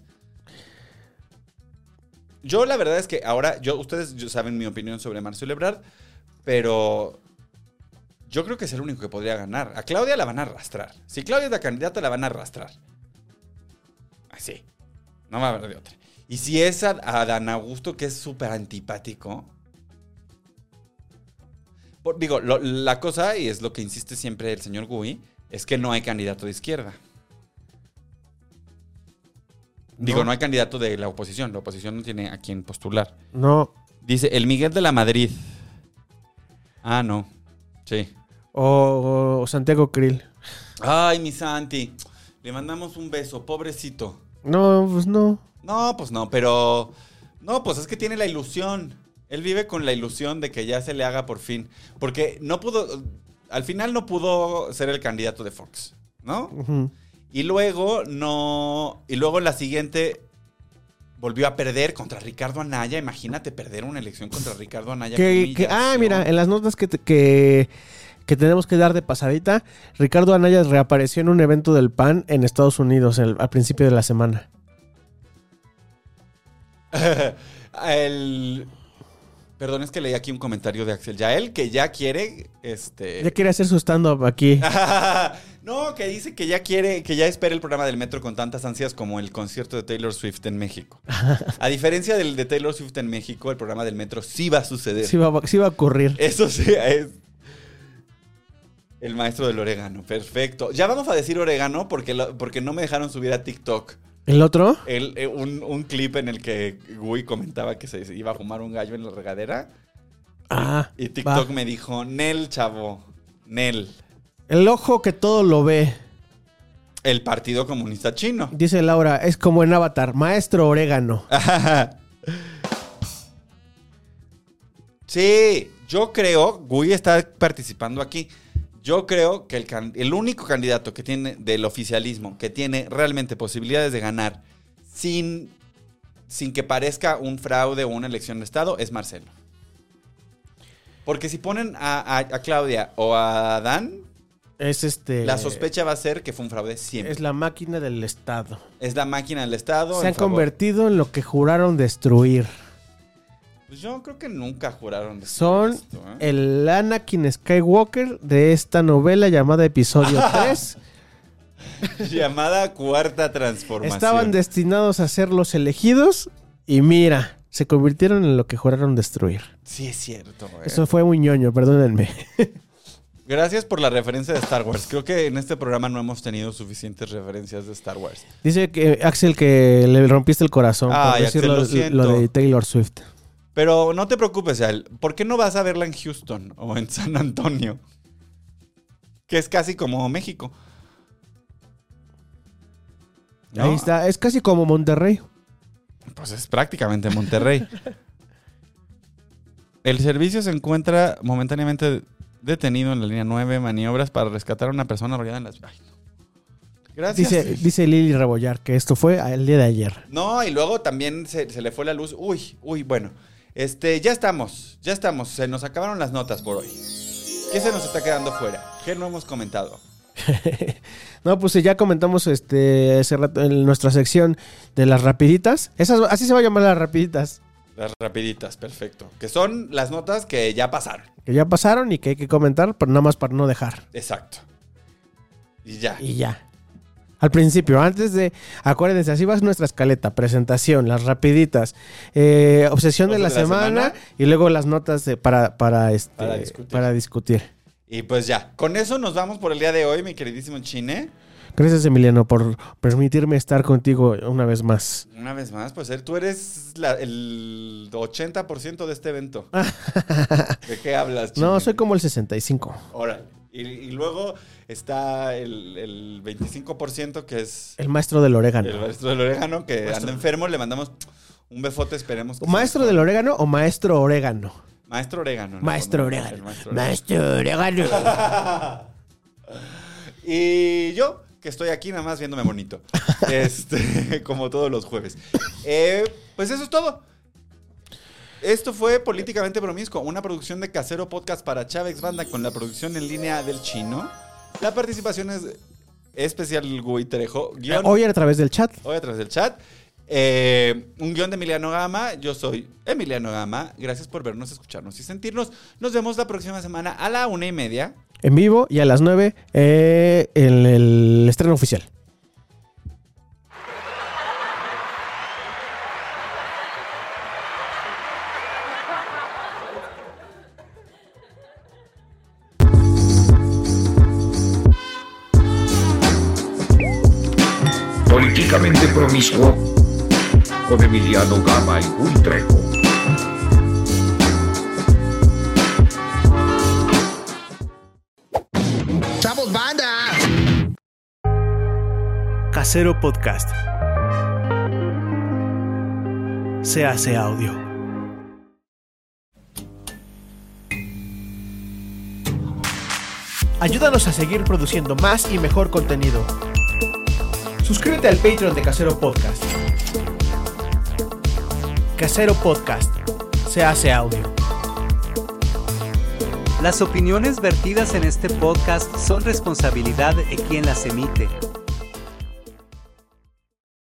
Yo la verdad es que ahora, yo, ustedes saben mi opinión sobre Marcelo Ebrard, pero yo creo que es el único que podría ganar. A Claudia la van a arrastrar. Si Claudia es la candidata, la van a arrastrar. Así. No va a haber de otra. Y si es a, Dan Augusto, que es súper antipático. Digo, la cosa, y es lo que insiste siempre el señor Gui, es que no hay candidato de izquierda. Digo, No. no hay candidato de la oposición. La oposición no tiene a quién postular. No. Dice, el Miguel de la Madrid. Ah, no. Sí. O, o Santiago Krill. Ay, mi Santi. Le mandamos un beso, pobrecito. No, pues no. No, pues no, pero. No, pues es que tiene la ilusión. Él vive con la ilusión de que ya se le haga por fin. Porque no pudo. Al final no pudo ser el candidato de Fox, ¿no? Ujú. Y luego no. Y luego en la siguiente. Volvió a perder contra Ricardo Anaya. Imagínate perder una elección contra Ricardo Anaya. Que- que- ah, mira, en las notas que, que, que tenemos que dar de pasadita, Ricardo Anaya reapareció en un evento del PAN en Estados Unidos el- al principio de la semana. el. Perdón, es que leí aquí un comentario de Axel Yael que ya quiere. Este. Ya quiere hacer su stand-up aquí. no, que dice que ya quiere, que ya espera el programa del metro con tantas ansias como el concierto de Taylor Swift en México. A diferencia del de Taylor Swift en México, el programa del metro sí va a suceder. Sí va, sí va a ocurrir. Eso sí es. El maestro del orégano, perfecto. Ya vamos a decir orégano porque, lo- porque no me dejaron subir a TikTok ¿El otro? el- eh, un, un clip en el que Gui comentaba que se iba a fumar un gallo en la regadera. Ah, Y TikTok va. me dijo, Nel, chavo, Nel. El ojo que todo lo ve. El Partido Comunista Chino. Dice Laura, es como en Avatar, maestro orégano. sí, yo creo, Gui está participando aquí. Yo creo que el, el único candidato que tiene del oficialismo que tiene realmente posibilidades de ganar sin, sin que parezca un fraude o una elección de Estado es Marcelo. Porque si ponen a, a- a Claudia o a Dan, Es este. la sospecha va a ser que fue un fraude siempre. Es la máquina del Estado. Es la máquina del Estado. Se han favor- convertido en lo que juraron destruir. Pues yo creo que nunca juraron. destruir Son esto, ¿eh? el Anakin Skywalker de esta novela llamada Episodio 3. Llamada cuarta transformación. Estaban destinados a ser los elegidos y mira, se convirtieron en lo que juraron destruir. Sí, es cierto. eh. Eso fue muy ñoño, perdónenme. Gracias por la referencia de Star Wars. Creo que en este programa no hemos tenido suficientes referencias de Star Wars. Dice que Axel que le rompiste el corazón por Ay, decir Axel, lo, lo siento. lo de Taylor Swift. Pero no te preocupes, Al. ¿Por qué no vas a verla en Houston o en San Antonio? Que es casi como México. ¿No? Ahí está, es casi como Monterrey. Pues es prácticamente Monterrey. El servicio se encuentra momentáneamente detenido en la línea 9, maniobras para rescatar a una persona arrollada en las... Ay, no. Gracias. Dice, dice Lili Rebollar que esto fue el día de ayer. No, y luego también se, se le fue la luz. Uy, uy, bueno. Este, ya estamos, ya estamos. Se nos acabaron las notas por hoy. ¿Qué se nos está quedando fuera? ¿Qué no hemos comentado? no, pues ya comentamos este hace rato en nuestra sección de las rapiditas. Esas, así se va a llamar las rapiditas. Las rapiditas, perfecto. Que son las notas que ya pasaron. Que ya pasaron y que hay que comentar, pero nada más para no dejar. Exacto. Y ya. Y ya. Al principio, antes de. Acuérdense, así va nuestra escaleta: presentación, las rapiditas, eh, obsesión de la, Obsesión de la semana, semana. y luego las notas de- para, para, este, Para discutir. para discutir. Y pues ya. Con eso nos vamos por el día de hoy, mi queridísimo Chine. Gracias, Emiliano, por permitirme estar contigo una vez más. Una vez más, pues tú eres la- el 80% de este evento. ¿De qué hablas? No, soy como el 65. Órale. Y, y luego está el, el 25% que es El maestro del orégano. el maestro del orégano que anda enfermo. Le mandamos un befote, esperemos. que ¿Maestro del orégano o maestro orégano? Maestro orégano. ¿no? Maestro No, orégano. maestro orégano. Maestro orégano. Y yo, que estoy aquí nada más viéndome bonito. este, como todos los jueves. Eh, pues eso es todo. Esto fue Políticamente Promiscuo, una producción de Casero Podcast para Chávez Banda con la producción en línea del chino. La participación es especial Gui Trejo. Guión, Hoy a través del chat. hoy a través del chat. Eh, un guion de Emiliano Gama. Yo soy Emiliano Gama. Gracias por vernos, escucharnos y sentirnos. Nos vemos la próxima semana a la una y media. En vivo y a las 9 eh, en el estreno oficial. Políticamente promiscuo con Emiliano Gama y Gui Trejo. Casero Podcast. Se hace audio. Ayúdanos a seguir produciendo más y mejor contenido. Suscríbete al Patreon de Casero Podcast. Casero Podcast. Se hace audio. Las opiniones vertidas en este podcast son responsabilidad de quien las emite